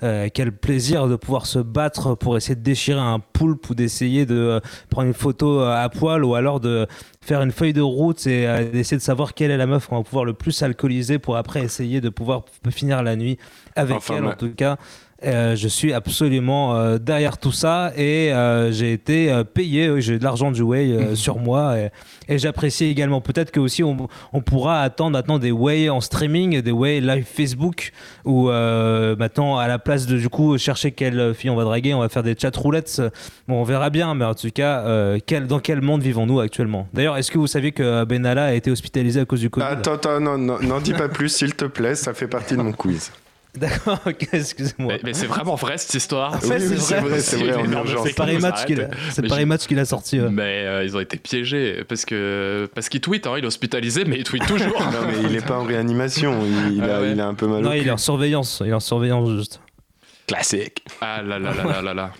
Quel plaisir de pouvoir se battre pour essayer de déchirer un poulpe ou d'essayer de prendre une photo à poil ou alors de faire une feuille de route et d'essayer de savoir quelle est la meuf qu'on va pouvoir le plus alcooliser pour après essayer de pouvoir finir la nuit avec Enfin, elle en tout cas. Euh, je suis absolument euh, derrière tout ça et euh, j'ai été euh, payé, j'ai de l'argent du Way euh, sur moi et, et j'apprécie également. Peut-être que aussi on, on pourra attendre maintenant des Way en streaming, des Way live Facebook où euh, maintenant à la place de du coup chercher quelle fille on va draguer, on va faire des chat roulettes. Bon, on verra bien, mais en tout cas, euh, quel, dans quel monde vivons-nous actuellement? D'ailleurs, est-ce que vous saviez que Benalla a été hospitalisé à cause du Covid? Attends, attends, non, n'en dis pas plus, s'il te plaît, ça fait partie de mon quiz. D'accord, ok, excusez-moi. Mais, mais c'est vraiment vrai cette histoire. Ouais, oui, oui, c'est vrai, c'est vrai. C'est pareil match qu'il a, c'est pareil match qu'il a sorti. euh. Mais euh, ils ont été piégés parce que parce qu'il tweet, hein, il est hospitalisé, mais il tweet toujours. Non, mais il est pas en réanimation, il, il Ah a, ouais. il a un peu mal Non, au il est en surveillance, il est en surveillance juste. Classique. Ah là là là là là là.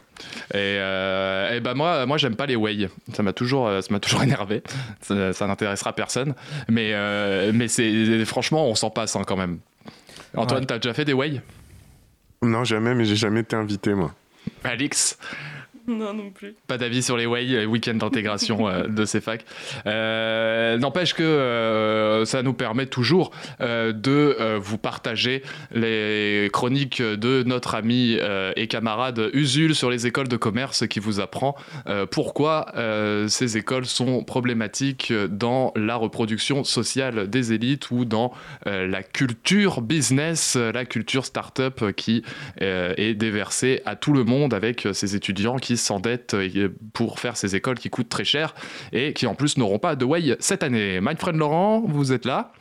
Et, euh, et ben moi, moi j'aime pas les whey. Ça m'a toujours, ça m'a toujours énervé. Ça, ça n'intéressera personne. Mais, euh, mais c'est franchement, on s'en passe hein, quand même. Antoine, Ouais. t'as déjà fait des whey Non, jamais, mais j'ai jamais été invité, moi. Alix, Non, non plus. pas d'avis sur les whey, les week-ends d'intégration euh, de ces facs. Euh, N'empêche que euh, ça nous permet toujours euh, de euh, vous partager les chroniques de notre ami euh, et camarade Usul sur les écoles de commerce qui vous apprend euh, pourquoi euh, ces écoles sont problématiques dans la reproduction sociale des élites ou dans euh, la culture business, euh, la culture start-up qui euh, est déversée à tout le monde avec euh, ces étudiants qui s'endettent euh, pour faire ces écoles qui coûtent très cher et qui en plus n'auront pas de way cette année. My friend Laurent, vous êtes là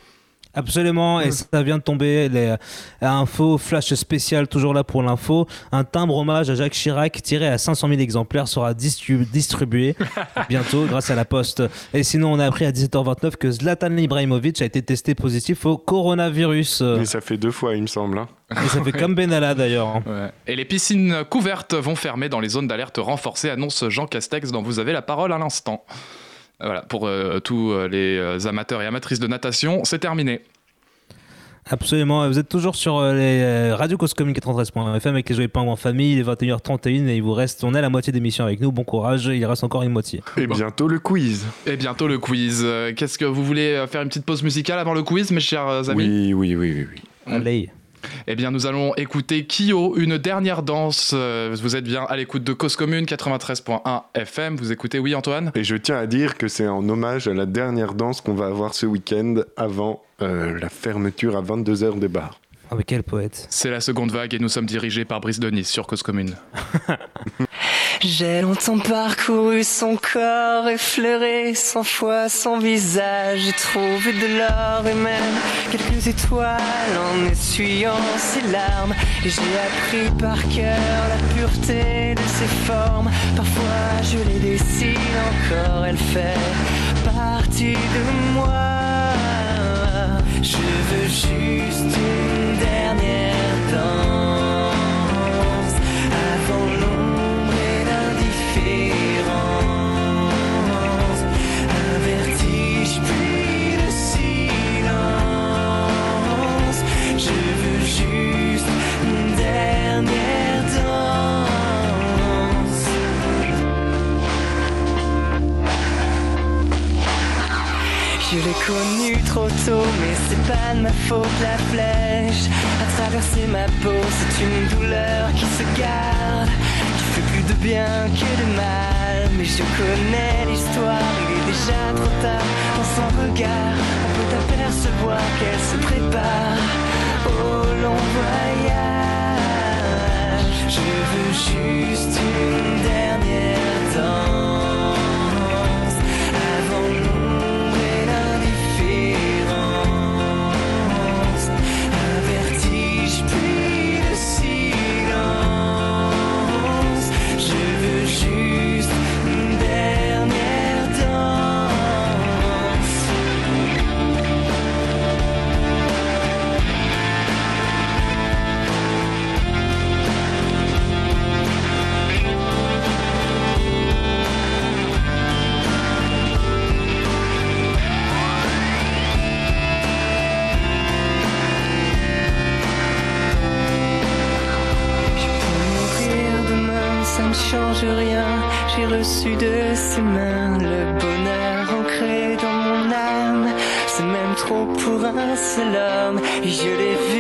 Absolument, et ça vient de tomber. Les infos flash spécial, toujours là pour l'info. Un timbre hommage à Jacques Chirac tiré à 500 000 exemplaires sera distribué bientôt grâce à la poste. Et sinon, on a appris à 17h29 que Zlatan Ibrahimovic a été testé positif au coronavirus. Mais ça fait deux fois, il me semble. hein. Et ça fait comme Benalla d'ailleurs. Et les piscines couvertes vont fermer dans les zones d'alerte renforcées, annonce Jean Castex, dont vous avez la parole à l'instant. Voilà, pour euh, tous euh, les euh, amateurs et amatrices de natation, c'est terminé. Absolument, vous êtes toujours sur les euh, Radio Cause Commune 93.fm avec les Joyeux Pingouins en famille, il est 21h31 et il vous reste, on est à la moitié d'émission avec nous, bon courage, il reste encore une moitié. Et bientôt le quiz. Et bientôt le quiz. Qu'est-ce que vous voulez faire une petite pause musicale avant le quiz, mes chers amis? Oui, oui, oui, oui. oui. Allez. Eh bien, nous allons écouter Kyo, une dernière danse. Euh, Vous êtes bien à l'écoute de Cause Commune 93.1 FM. Vous écoutez, oui, Antoine? Et je tiens à dire que c'est en hommage à la dernière danse qu'on va avoir ce week-end avant euh, la fermeture à 22h des bars. Ah mais quel poète. C'est la seconde vague et nous sommes dirigés par Brice Denis sur Cause Commune. J'ai longtemps parcouru son corps, effleuré cent fois son visage. J'ai trouvé de l'or et même quelques étoiles en essuyant ses larmes. Et j'ai appris par cœur la pureté de ses formes. Parfois je les dessine encore, elle fait partie de moi. Je veux juste une dernière danse avant l'ombre et l'indifférence. Un vertige puis le silence. Je veux juste une dernière danse. Je l'ai connu trop tôt, mais c'est pas de ma faute je connais l'histoire, il est déjà trop tard. Dans son regard, on peut apercevoir qu'elle se prépare au long voyage. Je veux juste une dernière danse De ses mains le bonheur ancré dans mon âme. C'est même trop pour un seul homme. Et je l'ai vu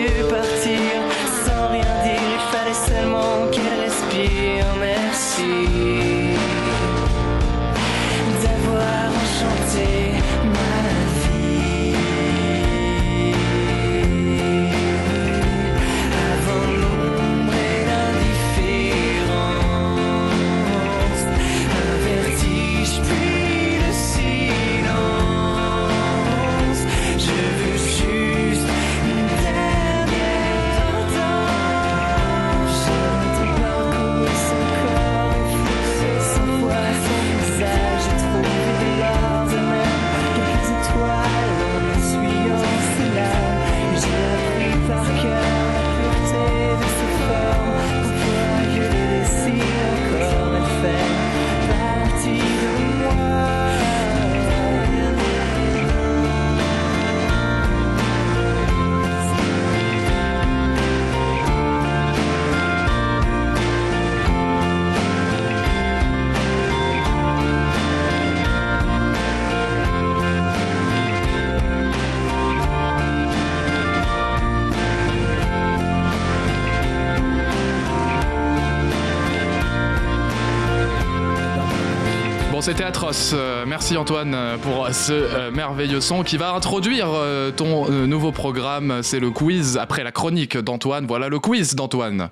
c'était atroce. Euh, merci Antoine euh, pour ce euh, merveilleux son qui va introduire ton nouveau programme. C'est le quiz après la chronique d'Antoine. Voilà le quiz d'Antoine.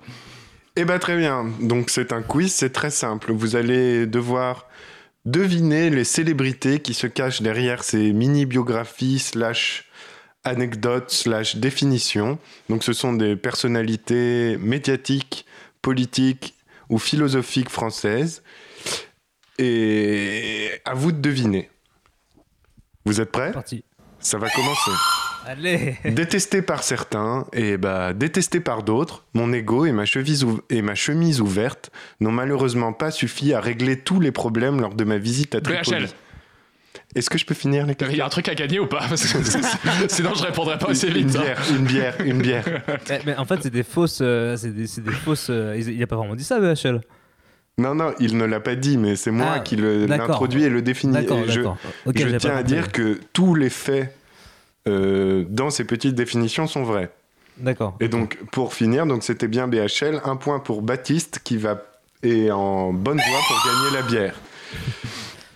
Eh ben très bien. Donc c'est un quiz, c'est très simple. Vous allez devoir deviner les célébrités qui se cachent derrière ces mini-biographies slash anecdotes slash définitions. Donc ce sont des personnalités médiatiques, politiques ou philosophiques françaises. Et à vous de deviner. Vous êtes prêts? Parti. Ça va commencer. Allez Détesté par certains et bah détesté par d'autres, mon ego et ma, et chemise ouverte n'ont malheureusement pas suffi à régler tous les problèmes lors de ma visite à Tripoli. Est-ce que je peux finir les Il y a un truc à gagner ou pas? Parce que Sinon je répondrai pas assez Une vite. hein. bière, une bière, une bière. Eh, mais en fait, c'est des fausses. euh, c'est des, fausses. euh, il il a pas vraiment dit ça, BHL. Non, non, il ne l'a pas dit, mais c'est moi Ah, qui l'introduit et le Et je, je tiens à dire que tous les faits euh, dans ces petites définitions sont vrais. D'accord. Et donc, pour finir, donc c'était bien BHL. Un point pour Baptiste qui va est en bonne voie pour gagner la bière.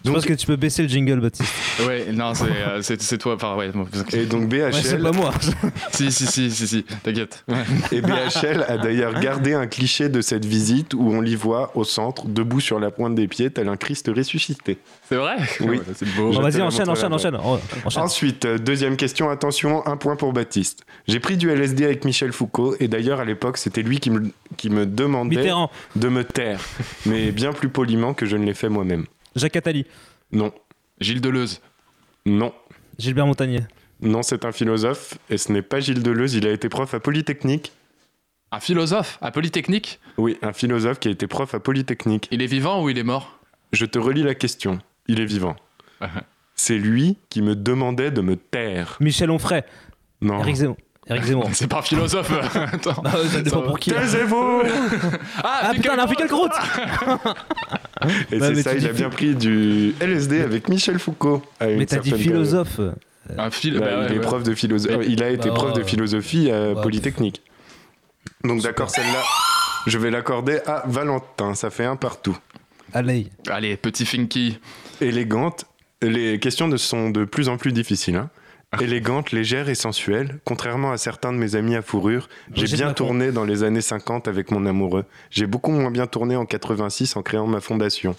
Je pense que tu peux baisser le jingle, Baptiste. Ouais, non, c'est euh, c'est- c'est toi. Enfin, ouais. Et donc BHL. Ouais, c'est pas moi. si, si, si, si, si. T'inquiète. Ouais. Et BHL a d'ailleurs gardé un cliché de cette visite où on l'y voit au centre, debout sur la pointe des pieds, tel un Christ ressuscité. C'est vrai? Oui. C'est beau. Bon, vas-y, enchaîne, enchaîne, enchaîne. Enchaîne. Ensuite, euh, deuxième question, attention, un point pour Baptiste. J'ai pris du LSD avec Michel Foucault et d'ailleurs à l'époque c'était lui qui me, qui me demandait Mitterrand, de me taire, mais bien plus poliment que je ne l'ai fait moi-même. Jacques Attali, Non, Gilles Deleuze. non, Gilbert Montagnier. non, c'est un philosophe et ce n'est pas Gilles Deleuze, il a été prof à Polytechnique. Un philosophe à Polytechnique? Oui, un philosophe qui a été prof à Polytechnique. Il est vivant ou il est mort? Je te relis la question. Il est vivant. C'est lui qui me demandait de me taire. Michel Onfray, Non. Eric Zemmour. Eric Zemmour. C'est pas un philosophe. Attends. Ah, ça dépend pour qui. là. Taisez-vous Ah, Ah putain, on a fait quelle croûte Et c'est ça, il a bien phil- pris du LSD avec Michel Foucault. à une Mais t'as dit philosophe. Un phil- période. bah Bah, ouais, il est prof de philosophie. Il a été Bah, prof de philosophie à. Polytechnique. Donc d'accord, celle-là, je vais l'accorder à Valentin. Ça fait un partout. Allez. Allez, petit Finky. Élégante. Les questions sont de plus en plus difficiles. hein. Élégante, légère et sensuelle, contrairement à certains de mes amis à fourrure, j'ai bien tourné dans les années 50 avec mon amoureux. J'ai beaucoup moins bien tourné en 86 en créant ma fondation.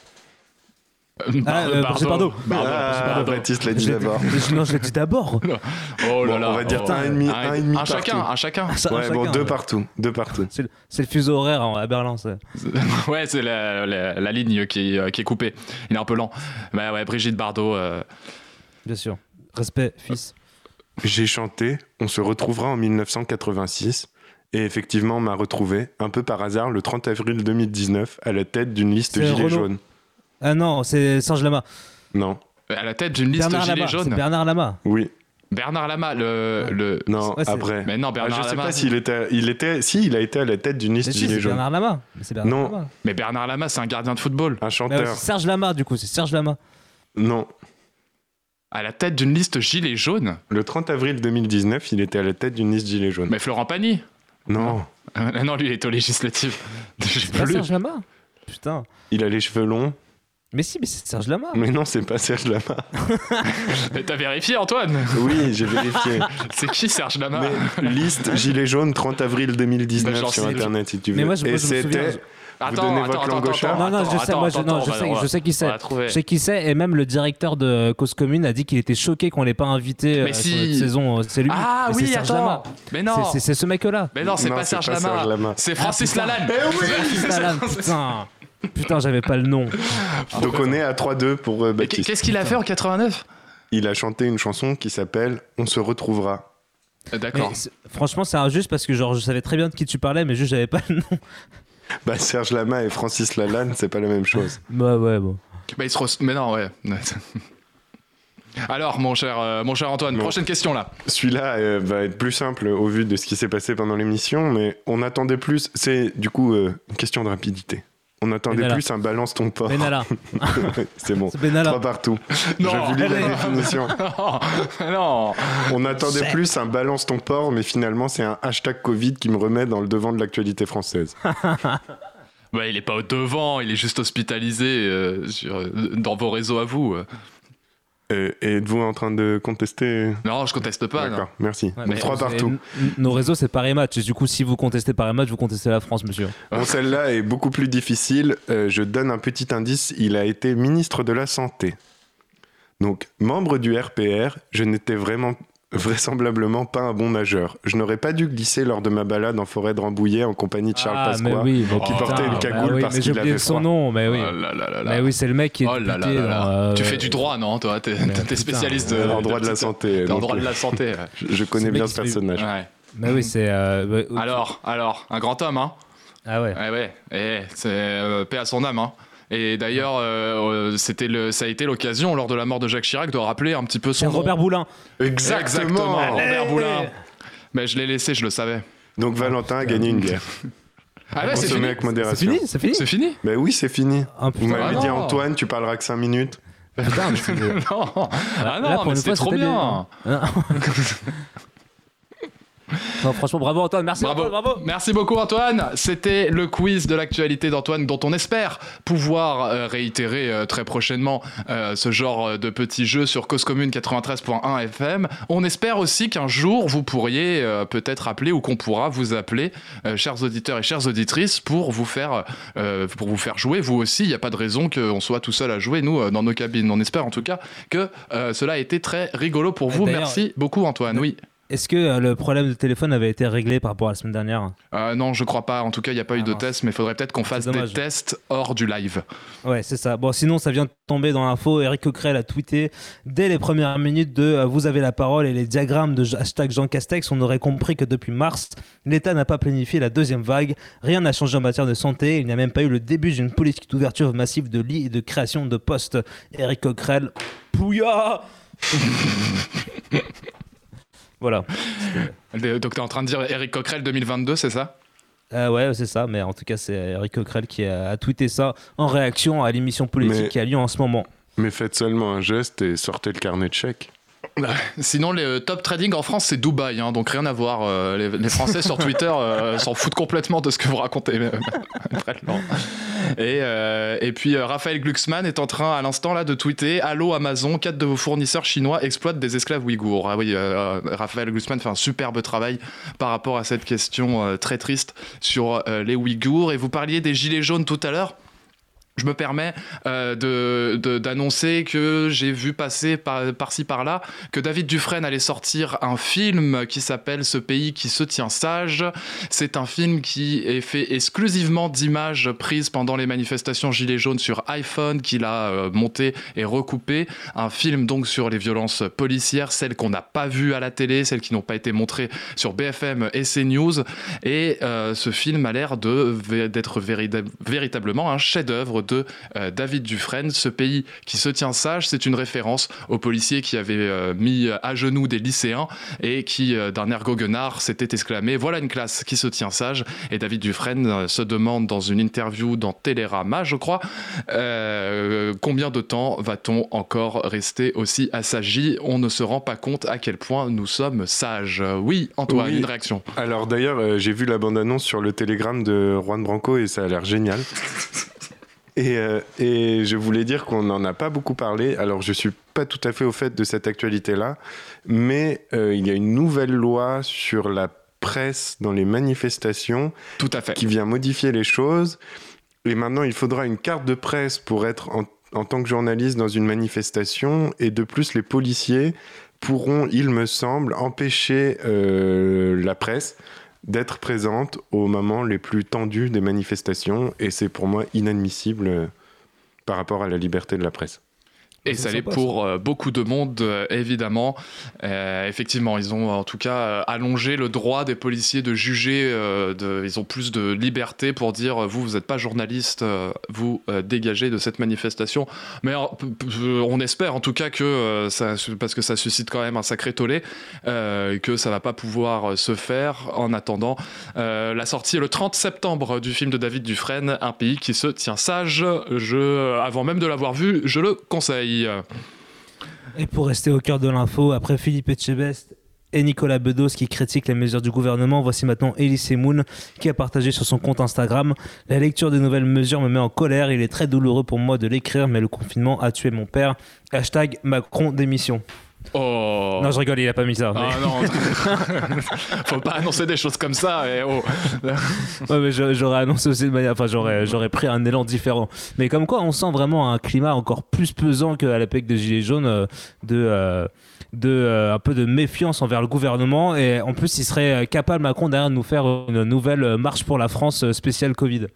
Ah, euh, Brigitte Bardot. Ah, Baptiste l'a dit d'abord. Non, je l'ai dit d'abord. Oh là Bon, là. on va dire oh. un demi, Un, un et demi un chacun, un chacun. Ça, Ouais, bon, chacun, deux ouais. partout, deux partout. C'est le, fuseau horaire hein, à Berlin. ça. Ouais, c'est la, la- la ligne qui, euh, qui est coupée. Il est un peu lent. Bah ouais, Brigitte Bardot. euh, Bien sûr. Respect, fils. J'ai chanté On se retrouvera en 1986 et effectivement on m'a retrouvé, un peu par hasard, le 30 avril 2019 à la tête d'une liste Renaud. jaunes. Ah non, c'est Serge Lama. Non, à la tête d'une liste Bernard Gilets Lama. Bernard Lama. oui, Bernard Lama, le. le... non, Ouais, après. Mais non, Ah, Bernard je sais Lama. pas s'il était, il était, si il a été à la tête d'une liste Mais si, Gilets c'est jaunes. Bernard Lama. Mais c'est Bernard Non. Lama. Mais Bernard Lama, c'est un gardien de football. Un chanteur. Serge Lama, du coup, c'est Serge Lama. Non, À la tête d'une liste Gilets jaunes. le 30 avril 2019, il était à la tête d'une liste Gilets jaunes. Mais Florent Pagny. Non, Ah non, lui, il est au législatif. J'ai C'est pas. Serge Lama Putain. il a les cheveux longs. Mais si, mais c'est Serge Lama. Mais non, c'est pas Serge Lama. Mais t'as vérifié, Antoine? Oui, j'ai vérifié. C'est qui Serge Lama? Mais liste Gilets jaunes 30 avril 2019 Bah, sur internet si tu veux. Mais moi, je- moi, Et je me souviens, je- Vous donnez votre langue au chat Non, non, je sais, moi, je, non, je sais, je sais qui c'est. Je sais qui c'est, et même le directeur de Cause Commune a dit qu'il était choqué qu'on l'ait pas invité Mais euh, si. sur notre saison. C'est lui. Ah Mais oui, c'est Serge attends. Lama. Mais non. C'est- ce mec-là. Mais non, c'est pas Serge Lama. C'est Francis Ah, putain. Lalanne. Francis Lalanne, putain. Putain, j'avais pas le nom. Donc on est à 3-2 pour euh, Baptiste. Qu'est-ce qu'il a fait en 89 Il a chanté une chanson qui s'appelle On se retrouvera. Euh, D'accord. Franchement, c'est injuste parce que genre je savais très bien de qui tu parlais, mais juste j'avais pas le nom. Bah Serge Lama et Francis Lalanne, c'est pas la même chose. Bah ouais, bon. Bah, il se Mais non, ouais. Alors, mon cher, euh, mon cher Antoine, Bon. prochaine question là. Celui-là euh, va être plus simple au vu de ce qui s'est passé pendant l'émission, mais on attendait plus. C'est du coup euh, une question de rapidité. On attendait Benalla. plus un balance ton porc. Benalla. c'est bon. C'est Benalla. Trois partout. Non. Je vous lis la définition. non. On attendait plus un balance ton porc, mais finalement c'est un hashtag Covid qui me remet dans le devant de l'actualité française. Ouais, il est pas au devant, il est juste hospitalisé euh, sur, dans vos réseaux à vous. Et êtes-vous en train de contester Non, je conteste pas. non. D'accord, merci. Ouais, Donc trois partout. Nos réseaux, c'est Paris Match. Du coup, si vous contestez Paris Match, vous contestez la France, monsieur. Bon, celle-là est beaucoup plus difficile. Euh, je donne un petit indice. Il a été ministre de la Santé. Donc, membre du RPR, je n'étais vraiment vraisemblablement pas un bon nageur. Je n'aurais pas dû glisser lors de ma balade en forêt de Rambouillet en compagnie de Charles ah, mais Pasqua, oui, qui putain, portait une bah cagoule oui, parce qu'il oublié avait son froid. nom, mais oui. Oh là là là là. Mais oui, c'est le mec qui est Oh là là député là là. dans, euh, Tu fais du droit, non Toi, t'es putain, spécialiste de, en droit de la santé. t'es en droit de la santé. Je, je connais bien ce personnage. Ouais. Mais oui, c'est. euh. Alors, alors, un grand homme, hein Ah ouais. Ouais, ouais. Et c'est euh, paix à son âme, hein. Et d'ailleurs, euh, euh, c'était le, ça a été l'occasion lors de la mort de Jacques Chirac de rappeler un petit peu son nom. Robert Boulin. Exactement. Robert Boulin. Mais je l'ai laissé, je le savais. Donc Valentin a gagné une bière. Ah ouais, c'est fini. avec C'est modération. fini C'est fini C'est fini Ben oui, c'est fini. Ah, Vous m'avez Ah dit. Antoine, tu parleras que 5 minutes. Putain, mais c'est- Non. Ah Là, non, pour mais fois, trop c'était bien. bien. Non, franchement, bravo Antoine, merci Bravo. Antoine, bravo. Merci beaucoup Antoine. C'était le quiz de l'actualité d'Antoine dont on espère pouvoir euh, réitérer euh, très prochainement euh, ce genre euh, de petit jeu sur Cause Commune 93.1 FM. On espère aussi qu'un jour vous pourriez euh, peut-être appeler ou qu'on pourra vous appeler, euh, chers auditeurs et chères auditrices, pour vous faire, euh, pour vous faire jouer vous aussi. Il n'y a pas de raison qu'on soit tout seul à jouer nous euh, dans nos cabines. On espère en tout cas que euh, cela a été très rigolo pour Et vous. Merci beaucoup Antoine. Oui. Est-ce que euh, le problème de téléphone avait été réglé par rapport à la semaine dernière Euh, non, je crois pas. En tout cas, il n'y a pas eu Ah, de mince. test, mais il faudrait peut-être qu'on fasse des tests hors du live. Ouais, c'est ça. Bon, sinon, ça vient de tomber dans l'info. Eric Coquerel a tweeté dès les premières minutes de euh, Vous avez la parole et les diagrammes de hashtag Jean Castex. On aurait compris que depuis mars, l'État n'a pas planifié la deuxième vague. Rien n'a changé en matière de santé. Il n'y a même pas eu le début d'une politique d'ouverture massive de lits et de création de postes. Eric Coquerel, Pouya Voilà. Le- Donc, tu es en train de dire Eric Coquerel 2022, c'est ça? Euh, ouais, c'est ça. Mais en tout cas, c'est Eric Coquerel qui a, a tweeté ça en réaction à l'émission politique Mais- qui a lieu en ce moment. Mais faites seulement un geste et sortez le carnet de chèques. Sinon, le top trading en France, c'est Dubaï. hein, donc, rien à voir. Euh, les, les Français sur Twitter euh, s'en foutent complètement de ce que vous racontez. Et, euh, et puis, euh, Raphaël Glucksmann est en train, à l'instant, là, de tweeter Allô Amazon, quatre de vos fournisseurs chinois exploitent des esclaves ouïghours. Ah oui, euh, Raphaël Glucksmann fait un superbe travail par rapport à cette question euh, très triste sur euh, les Ouïghours. Et vous parliez des gilets jaunes tout à l'heure. Je me permets euh, d'annoncer que j'ai vu passer par, par-ci par-là que David Dufresne allait sortir un film qui s'appelle Ce pays qui se tient sage. C'est un film qui est fait exclusivement d'images prises pendant les manifestations Gilets jaunes sur iPhone, qu'il a euh, monté et recoupé. Un film donc sur les violences policières, celles qu'on n'a pas vues à la télé, celles qui n'ont pas été montrées sur BFM et CNews. Et euh, ce film a l'air d'être véritablement un chef-d'œuvre de euh, David Dufresne. Ce pays qui se tient sage, c'est une référence aux policiers qui avaient euh, mis à genoux des lycéens et qui, euh, d'un air goguenard, s'était exclamé Voilà une classe qui se tient sage. Et David Dufresne euh, se demande dans une interview dans Télérama, je crois, euh, combien de temps va-t-on encore rester aussi assagi? On ne se rend pas compte à quel point nous sommes sages. Oui, Antoine, Oui. une réaction. Alors d'ailleurs, euh, j'ai vu la bande-annonce sur le télégramme de Juan Branco et ça a l'air génial. Et, euh, et je voulais dire qu'on n'en a pas beaucoup parlé. Alors je suis pas tout à fait au fait de cette actualité-là, mais euh, il y a une nouvelle loi sur la presse dans les manifestations Tout à fait. qui vient modifier les choses. Et maintenant, il faudra une carte de presse pour être en, en tant que journaliste dans une manifestation. Et de plus, les policiers pourront, il me semble, empêcher euh, la presse d'être présente aux moments les plus tendus des manifestations. Et c'est pour moi inadmissible euh, par rapport à la liberté de la presse. Et ça l'est pour euh, beaucoup de monde, euh, évidemment. Euh, effectivement, ils ont en tout cas allongé le droit des policiers de juger. euh, de, ils ont plus de liberté pour dire vous, vous n'êtes pas journaliste, vous euh, dégagez de cette manifestation. Mais on espère en tout cas que ça, parce que ça suscite quand même un sacré tollé, que ça va pas pouvoir se faire. En attendant, la sortie le 30 septembre du film de David Dufresne, Un pays qui se tient sage. Je, avant même de l'avoir vu, je le conseille. Et pour rester au cœur de l'info, après Philippe Etchebest et Nicolas Bedos qui critique les mesures du gouvernement. Voici maintenant Elise Moon qui a partagé sur son compte Instagram La lecture des nouvelles mesures me met en colère. Il est très douloureux pour moi de l'écrire, mais le confinement a tué mon père. Hashtag Macron démission. Oh. Non, je rigole, il a pas mis ça. Ah non, faut pas annoncer des choses comme ça. Et oh. ouais, mais j'aurais annoncé aussi de manière. Enfin, j'aurais, j'aurais pris un élan différent. Mais comme quoi, on sent vraiment un climat encore plus pesant qu'à l'époque des Gilets jaunes euh, de. Euh, de euh, un peu de méfiance envers le gouvernement et en plus il serait capable Macron derrière de nous faire une nouvelle marche pour la France spéciale Covid.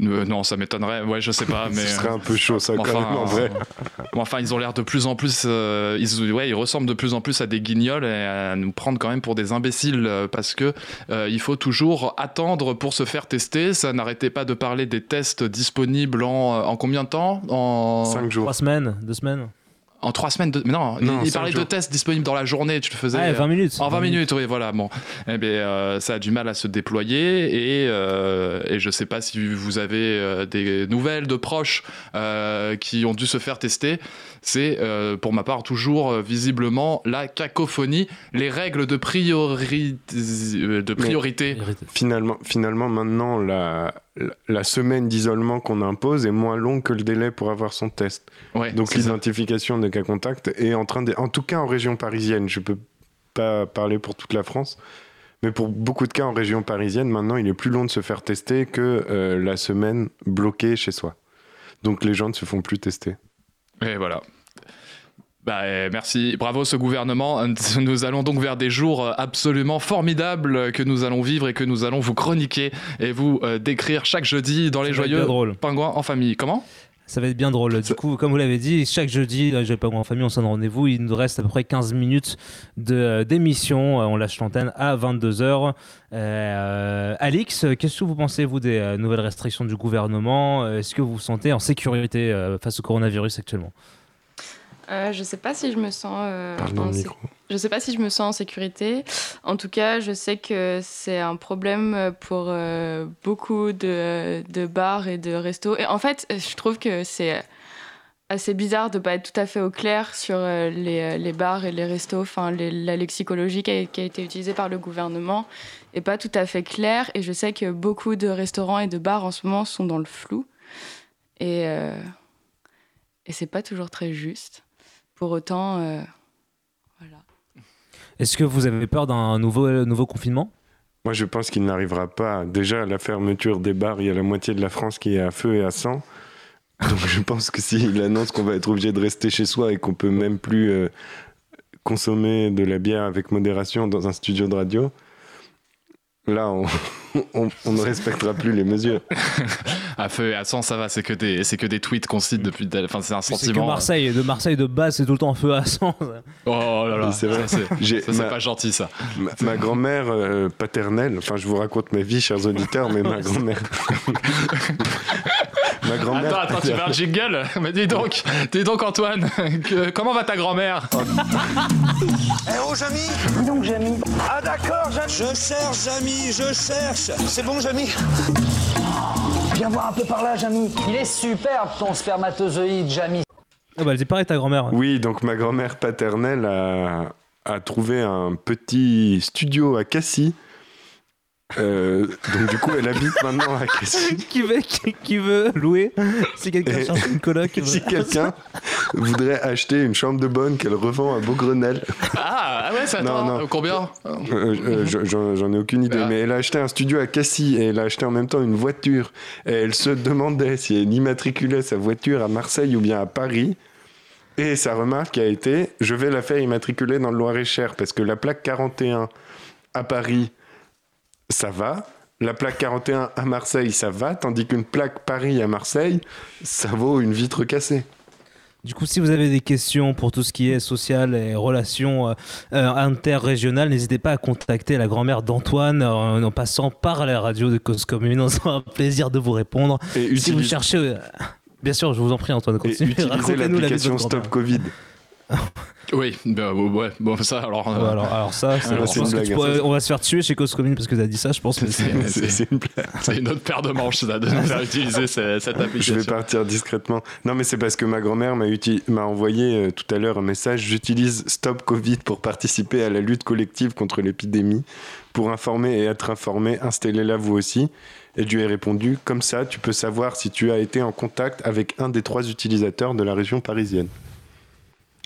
Euh, non, ça m'étonnerait. Ouais, je sais pas, mais ce serait un peu chaud ça quand même en vrai. enfin, ils ont l'air de plus en plus, euh, ils, ouais, ils ressemblent de plus en plus à des guignols et à nous prendre quand même pour des imbéciles parce que il faut toujours attendre pour se faire tester. Ça n'arrêtait pas de parler des tests disponibles en, en combien de temps? En 5 jours. 3 semaines, 2 semaines en trois semaines de... non, il, parlait de tests disponibles dans la journée tu le faisais ah, 20 minutes. en 20, minutes. oui voilà bon. Eh bien, euh, ça a du mal à se déployer et, euh, et je sais pas si vous avez euh, des nouvelles de proches qui ont dû se faire tester c'est pour ma part toujours visiblement la cacophonie les règles de, priori... de priorité finalement finalement maintenant la la semaine d'isolement qu'on impose est moins longue que le délai pour avoir son test. Donc l'identification de cas contact est en train de... En tout cas en région parisienne, je peux pas parler pour toute la France, mais pour beaucoup de cas en région parisienne, maintenant il est plus long de se faire tester que euh, la semaine bloquée chez soi. Donc les gens ne se font plus tester. Et voilà. Bah, merci, bravo ce gouvernement. Nous allons donc vers des jours absolument formidables que nous allons vivre et que nous allons vous chroniquer et vous euh, décrire chaque jeudi dans les joyeux pingouins en famille. Comment? Ça va être bien drôle. Du coup, comme vous l'avez dit, chaque jeudi, les Pingouins en famille, on s'en rendez-vous. Il nous reste à peu près 15 minutes euh, d'émission. On lâche l'antenne à 22h. Alix, qu'est-ce que vous pensez, vous, des nouvelles restrictions du gouvernement? Est-ce que vous vous sentez en sécurité face au coronavirus actuellement? Euh, je sais pas si je me sens. Euh, je sais pas si je me sens en sécurité. En tout cas, je sais que c'est un problème pour euh, beaucoup de, de, bars et de restos. Et en fait, je trouve que c'est assez bizarre de pas être tout à fait au clair sur les, les bars et les restos. Enfin, la lexicologie qui a, qui a, été utilisée par le gouvernement est pas tout à fait claire. Et je sais que beaucoup de restaurants et de bars en ce moment sont dans le flou. Et, et c'est pas toujours très juste. Pour autant, euh, voilà. Est-ce que vous avez peur d'un nouveau, euh, nouveau confinement? Moi, je pense qu'il n'arrivera pas. Déjà, la fermeture des bars, il y a la moitié de la France qui est à feu et à sang. Donc, je pense que s'il annonce qu'on va être obligé de rester chez soi et qu'on peut même plus euh, consommer de la bière avec modération dans un studio de radio, là, on, on, ne respectera plus les mesures. à feu et à sang, ça va, c'est que des, c'est que des tweets qu'on cite depuis. Enfin, c'est un sentiment. Que Marseille, de Marseille de base, c'est tout le temps feu à sang. Oh là là, c'est vrai. Ça, c'est pas gentil, ça. Ma, grand-mère euh, paternelle, enfin, je vous raconte ma vie, chers auditeurs, mais ma grand-mère. ma grand-mère. Attends, attends, tu veux un jingle Mais dis donc, dis donc, Antoine, comment va ta grand-mère Eh oh, Jamy Dis donc, Jamy. Ah, d'accord, Jamy. Je cherche, Jamy, je cherche. C'est bon, Jamy Viens voir un peu par là, Jamy. Il est superbe, ton spermatozoïde, Jamy. Ah bah, elle dit pareil, ta grand-mère. Oui, donc ma grand-mère paternelle a, a trouvé un petit studio à Cassis euh, donc du coup, elle habite maintenant à Cassis. qui, veut, qui, veut louer Si quelqu'un cherche une coloc. Si quelqu'un voudrait acheter une chambre de bonne qu'elle revend à Beaugrenelle. Ah, ah ouais, ça attend. Non, non. Combien euh, euh, J'en ai aucune idée. Ah. Mais elle a acheté un studio à Cassis et elle a acheté en même temps une voiture. Et elle se demandait si elle immatriculait sa voiture à Marseille ou bien à Paris. Et sa remarque a été je vais la faire immatriculer dans le Loir-et-Cher parce que la plaque 41 à Paris ça va. La plaque 41 à Marseille, ça va, tandis qu'une plaque Paris à Marseille, ça vaut une vitre cassée. Du coup, si vous avez des questions pour tout ce qui est social et relations euh, euh, interrégionales, n'hésitez pas à contacter la grand-mère d'Antoine euh, en, passant par la radio de Cause Commune. On sera un plaisir de vous répondre. si vous cherchez. Bien sûr, je vous en prie, Antoine, continuez. utilisez l'application Stop Covid. Oui, bah, ouais, bon, ça, alors. Euh, alors, ça, on va se faire tuer chez Cause Commune parce que tu as dit ça, je pense. C'est une blague. C'est une autre paire de manches, ça, de nous faire utiliser cette, application. Je vais partir discrètement. Non, mais c'est parce que ma grand-mère m'a envoyé euh, tout à l'heure un message J'utilise Stop Covid pour participer à la lutte collective contre l'épidémie. Pour informer et être informé, installez-la vous aussi. Et je lui ai répondu Comme ça, tu peux savoir si tu as été en contact avec un des trois utilisateurs de la région parisienne.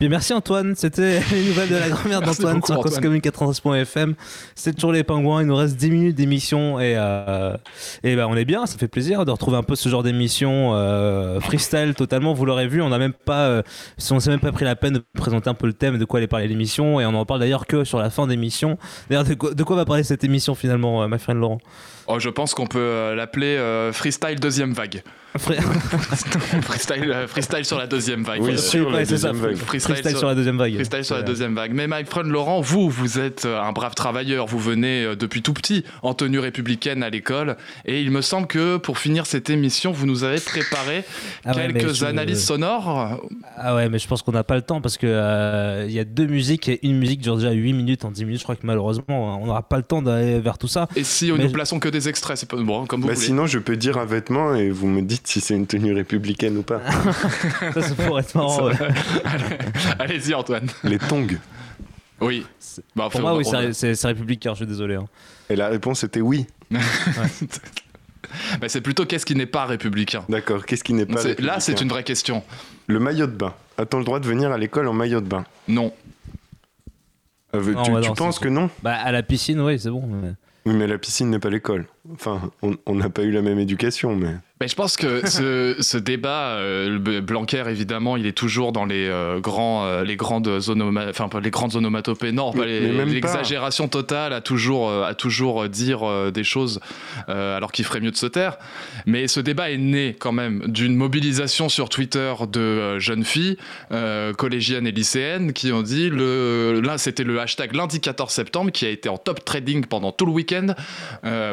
Bien, merci Antoine. C'était les nouvelles de la grand-mère d'Antoine sur coscommune93.fm. C'est toujours les pingouins. Il nous reste 10 minutes d'émission et, euh, et ben on est bien. Ça fait plaisir de retrouver un peu ce genre d'émission euh, freestyle totalement. Vous l'aurez vu, on n'a même pas, euh, on s'est même pas pris la peine de présenter un peu le thème de quoi allait parler l'émission et on en parle d'ailleurs que sur la fin d'émission. D'ailleurs, de, de, quoi va parler cette émission finalement, ma friend Laurent? Oh, je pense qu'on peut euh, l'appeler euh, freestyle deuxième vague. freestyle, euh, freestyle sur la deuxième vague. Oui, sur la deuxième vague. Freestyle, sur, la deuxième vague. Freestyle sur la deuxième vague. Mais my friend Laurent, vous, vous êtes un brave travailleur. Vous venez depuis tout petit en tenue républicaine à l'école. Et il me semble que pour finir cette émission, vous nous avez préparé ah quelques analyses sonores. Ah ouais, mais je pense qu'on n'a pas le temps parce qu'il il y a deux musiques et une musique dure déjà 8 minutes en 10 minutes. Je crois que malheureusement, on n'aura pas le temps d'aller vers tout ça. Et si nous plaçons que des extraits, c'est pas bon, comme vous bah, Sinon, je peux dire un vêtement et vous me dites si c'est une tenue républicaine ou pas. ça, ça pourrait être marrant. Allez-y, Antoine. Les tongs. Oui. Bah, Pour moi, oui, c'est républicain, je suis désolé. Hein. Et la réponse était oui. Bah, c'est plutôt qu'est-ce qui n'est pas républicain. D'accord, qu'est-ce qui n'est pas républicain Là, c'est une vraie question. Le maillot de bain. A-t-on le droit de venir à l'école en maillot de bain? Non. Euh, tu, tu penses que non? Bah à la piscine, oui, c'est bon. Oui, mais la piscine n'est pas l'école. Enfin, on n'a pas eu la même éducation, mais. Mais je pense que ce, ce débat, euh, Blanquer évidemment, il est toujours dans les euh, grands, euh, les grandes enfin les grandes onomatopées. Non, l'exagération totale à toujours, à toujours dire des choses alors qu'il ferait mieux de se taire. Mais ce débat est né quand même d'une mobilisation sur Twitter de jeunes filles, collégiennes et lycéennes, qui ont dit le, là c'était le hashtag lundi 14 septembre qui a été en top trading pendant tout le week-end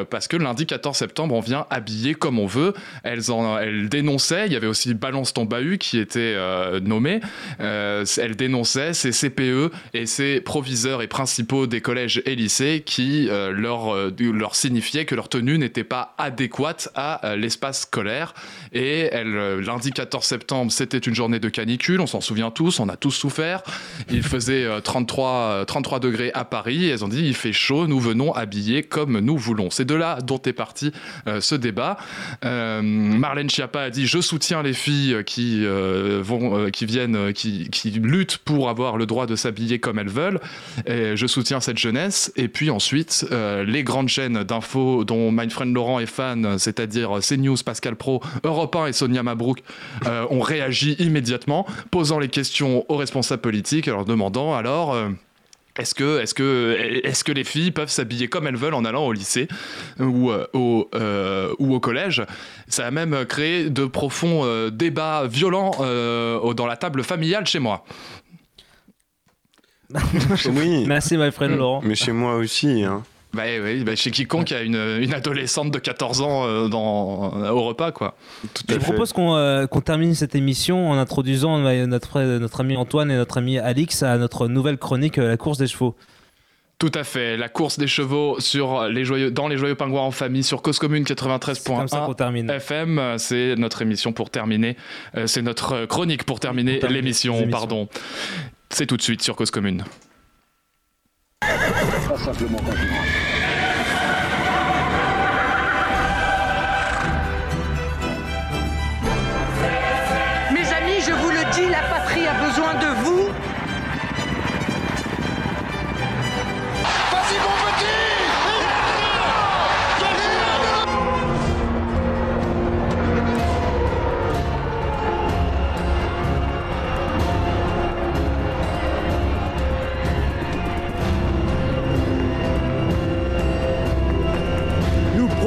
parce que lundi 14 septembre, on vient habiller comme on veut. Elles, en, elles dénonçaient, il y avait aussi Balance ton bahut qui était euh, nommé. Euh, elles dénonçaient ces CPE et ces proviseurs et principaux des collèges et lycées qui euh, leur, signifiaient que leur tenue n'était pas adéquate à l'espace scolaire. Et lundi 14 septembre, c'était une journée de canicule, on s'en souvient tous, on a tous souffert. Il faisait 33, 33 degrés à Paris. elles ont dit il fait chaud, nous venons habiller comme nous voulons. C'est de là dont est parti euh, ce débat. Euh, Marlène Schiappa a dit je soutiens les filles qui euh, vont, qui viennent, qui, qui, luttent pour avoir le droit de s'habiller comme elles veulent. Et je soutiens cette jeunesse. Et puis ensuite, les grandes chaînes d'infos dont My Friend Laurent est fan, c'est-à-dire CNews, Pascal Pro, Europe 1 et Sonia Mabrouk, ont réagi immédiatement, posant les questions aux responsables politiques, leur demandant alors. Est-ce que, est que, est que les filles peuvent s'habiller comme elles veulent en allant au lycée ou, euh, au, euh, ou au collège? Ça a même créé de profonds euh, débats violents dans la table familiale chez moi. oui. Merci, my friend Laurent. Mais chez moi aussi. Hein. Bah oui, bah chez quiconque a une, une, adolescente de 14 ans euh, dans, au repas, quoi. Je propose euh, qu'on termine cette émission en introduisant notre, notre ami Antoine et notre ami Alix à notre nouvelle chronique, euh, la course des chevaux. Tout à fait, la course des chevaux sur les joyeux, dans les joyeux pingouins en famille sur Cause Commune 93.1 FM. C'est notre émission pour terminer. C'est notre chronique pour terminer l'émission, pardon. C'est tout de suite sur Cause Commune. Pas simplement Mes amis, je vous le dis, la patrie a besoin de vous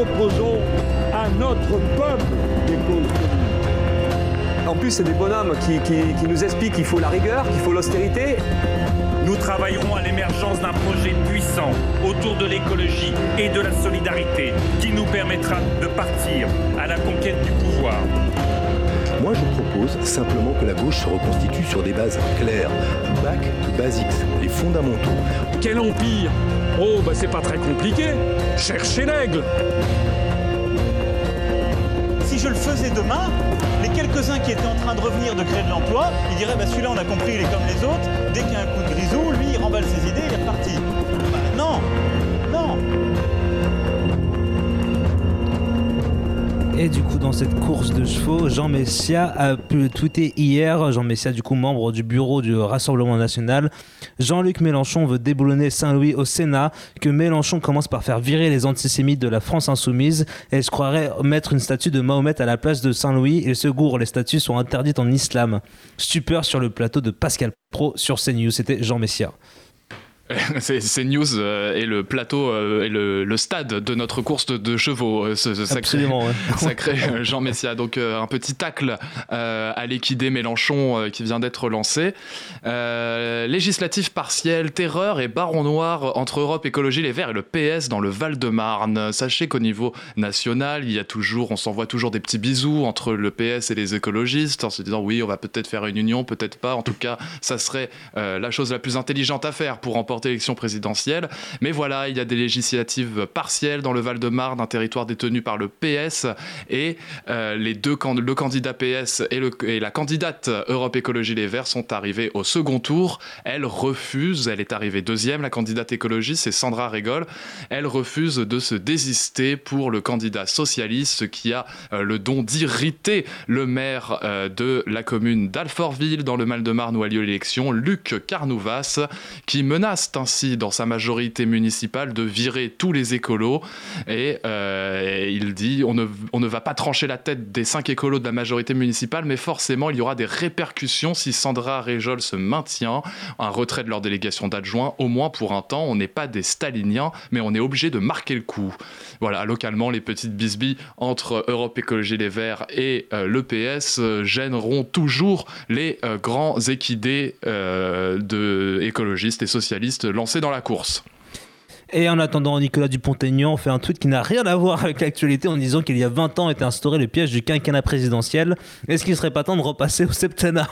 proposons à notre peuple des causes communes. En plus, c'est des bonhommes qui, qui, nous expliquent qu'il faut la rigueur, qu'il faut l'austérité. Nous travaillerons à l'émergence d'un projet puissant autour de l'écologie et de la solidarité qui nous permettra de partir à la conquête du pouvoir. Moi, je propose simplement que la gauche se reconstitue sur des bases claires. Back to basics, les fondamentaux. Quel empire Oh, bah c'est pas très compliqué. Cherchez l'aigle. Si je le faisais demain, les quelques-uns qui étaient en train de revenir de créer de l'emploi, ils diraient bah celui-là on a compris, il est comme les autres. Dès qu'il y a un coup de grisou, lui il remballe ses idées, il est reparti. Et du coup, dans cette course de chevaux, Jean Messia a pu tweeter hier, Jean Messia, du coup, membre du bureau du Rassemblement national, Jean-Luc Mélenchon veut déboulonner Saint-Louis au Sénat, que Mélenchon commence par faire virer les antisémites de la France insoumise, et se croirait mettre une statue de Mahomet à la place de Saint-Louis, et Secours, les statues sont interdites en islam. Stupeur sur le plateau de Pascal Pro sur CNews, c'était Jean Messia. c'est news euh, et le plateau euh, et le, stade de notre course de, chevaux. Euh, ce, sacré, sacré Jean Messia. Donc un petit tacle à l'équidé Mélenchon qui vient d'être lancé. législatif partiel, terreur et baron noir entre Europe Écologie Les Verts et le PS dans le Val-de-Marne. Sachez qu'au niveau national, il y a toujours, on s'envoie toujours des petits bisous entre le PS et les écologistes en se disant oui, on va peut-être faire une union, peut-être pas. En tout cas, ça serait la chose la plus intelligente à faire pour remporter élection présidentielle. Mais voilà, il y a des législatives partielles dans le Val-de-Marne, un territoire détenu par le PS, et euh, les deux, le candidat PS et, la candidate Europe Écologie Les Verts sont arrivés au second tour. Elle refuse, elle est arrivée deuxième, la candidate écologie, c'est Sandra Régol. Elle refuse de se désister pour le candidat socialiste, ce qui a euh, le don d'irriter le maire euh, de la commune d'Alfortville, dans le Val-de-Marne où a lieu l'élection, Luc Carnouvas, qui menace ainsi dans sa majorité municipale de virer tous les écolos. Et, euh, il dit on ne, on ne va pas trancher la tête des cinq écolos de la majorité municipale mais forcément il y aura des répercussions si Sandra Réjol se maintient. Un retrait de leur délégation d'adjoints au moins pour un temps on n'est pas des staliniens mais on est obligé de marquer le coup. Voilà localement les petites bisbilles entre Europe Écologie Les Verts et euh, l'EPS euh, gêneront toujours les grands équidés de écologistes et socialistes lancé dans la course. Et en attendant, Nicolas Dupont-Aignan fait un tweet qui n'a rien à voir avec l'actualité en disant qu'il y a 20 ans était instauré le piège du quinquennat présidentiel. Est-ce qu'il serait pas temps de repasser au septennat?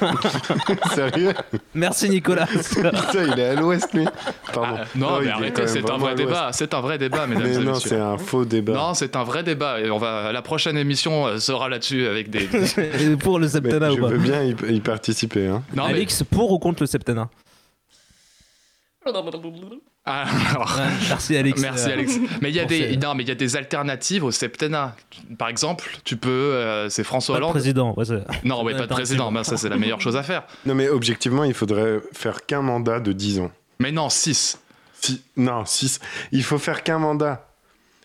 Sérieux? Merci Nicolas. Putain, il est à l'ouest lui. Pardon. Ah, non, mais arrêtez, c'est un vrai débat. C'est un vrai débat, mesdames mais et non, c'est un faux débat. Non, c'est un vrai débat. Et on va, la prochaine émission euh, sera là-dessus avec des. pour le septennat ou pas Je veux bien y, participer. Hein. Non, Alix, pour ou contre le septennat? Ah, merci Alex. Merci Alex. Mais il y a des non, mais il y a des alternatives au septennat. Par exemple, tu peux euh, c'est François pas Hollande. De président. non, mais pas de président. Ben, ça c'est la meilleure chose à faire. Non, mais objectivement, il faudrait faire qu'un mandat de 10 ans. Mais non, 6. Si, non, 6. Il faut faire qu'un mandat.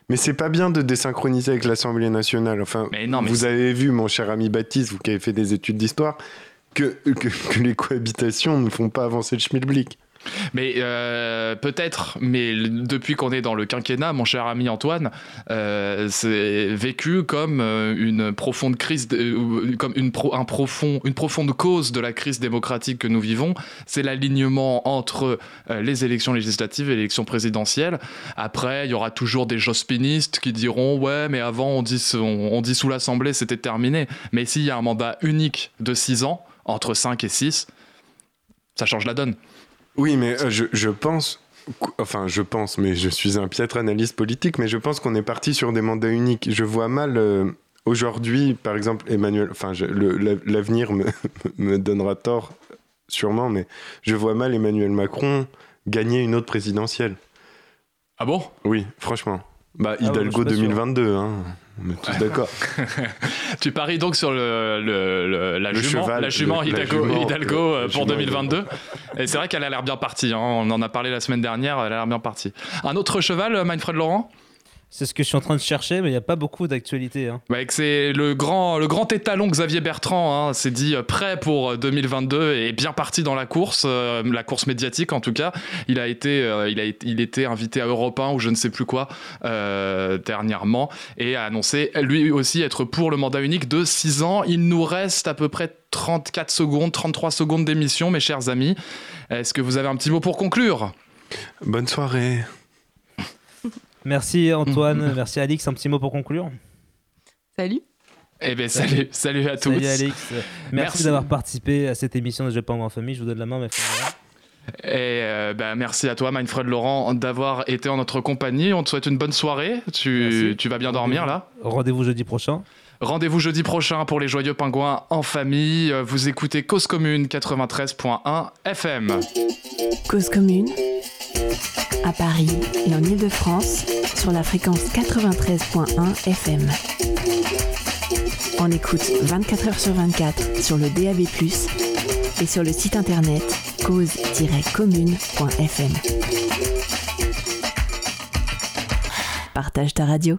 Mais c'est pas bien de désynchroniser avec l'Assemblée nationale. Enfin, mais non, mais vous avez vu, mon cher ami Baptiste, vous qui avez fait des études d'histoire, que, que, que, les cohabitations ne font pas avancer le schmilblick. Mais euh, peut-être, mais depuis qu'on est dans le quinquennat, mon cher ami Antoine, euh, c'est vécu comme euh, une profonde crise, comme un profond, une profonde cause de la crise démocratique que nous vivons. C'est l'alignement entre les élections législatives et l'élection présidentielle. Après, il y aura toujours des jospinistes qui diront ouais, mais avant on dit, on, dit sous l'Assemblée c'était terminé. Mais s'il y a un mandat unique de 6 ans, entre 5 et 6, ça change la donne. Oui, mais euh, je, pense, enfin je pense, mais je suis un piètre analyste politique, mais je pense qu'on est parti sur des mandats uniques. Je vois mal euh, aujourd'hui, par exemple, Emmanuel, enfin l'avenir me, me, donnera tort sûrement, mais je vois mal Emmanuel Macron gagner une autre présidentielle. Ah bon? Oui, franchement. Bah, ah Hidalgo 2022, hein. On est tous d'accord. tu paries donc sur le, le, la, jument, la jument Hidalgo, Hidalgo euh, pour 2022. Et c'est vrai qu'elle a l'air bien partie. Hein. On en a parlé la semaine dernière. Elle a l'air bien partie. Un autre cheval, euh, Manfred Laurent? C'est ce que je suis en train de chercher, mais il n'y a pas beaucoup d'actualité. Hein. c'est le grand, le grand étalon Xavier Bertrand hein, s'est dit euh, prêt pour 2022 euh, et bien parti dans la course, euh, la course médiatique en tout cas. Il a été, il a il était invité à Europe 1 ou je ne sais plus quoi dernièrement et a annoncé lui aussi être pour le mandat unique de 6 ans. Il nous reste à peu près 34 secondes, 33 secondes d'émission, mes chers amis. Est-ce que vous avez un petit mot pour conclure? Bonne soirée. Merci Antoine, merci Alix. Un petit mot pour conclure Salut. Eh bien, salut, salut à tous. Salut Alex. Merci, d'avoir participé à cette émission de Je pas en famille. Je vous donne la main, mes frères. Et euh, bah, merci à toi, Manfred Laurent, d'avoir été en notre compagnie. On te souhaite une bonne soirée. Tu, tu vas bien dormir là? Rendez-vous jeudi prochain. Rendez-vous jeudi prochain pour les Joyeux Pingouins en famille. Vous écoutez Cause Commune 93.1 FM. Cause Commune, à Paris et en Ile-de-France, sur la fréquence 93.1 FM. On écoute 24 h sur 24 sur le DAB+, et sur le site internet cause-commune.fm. Partage ta radio.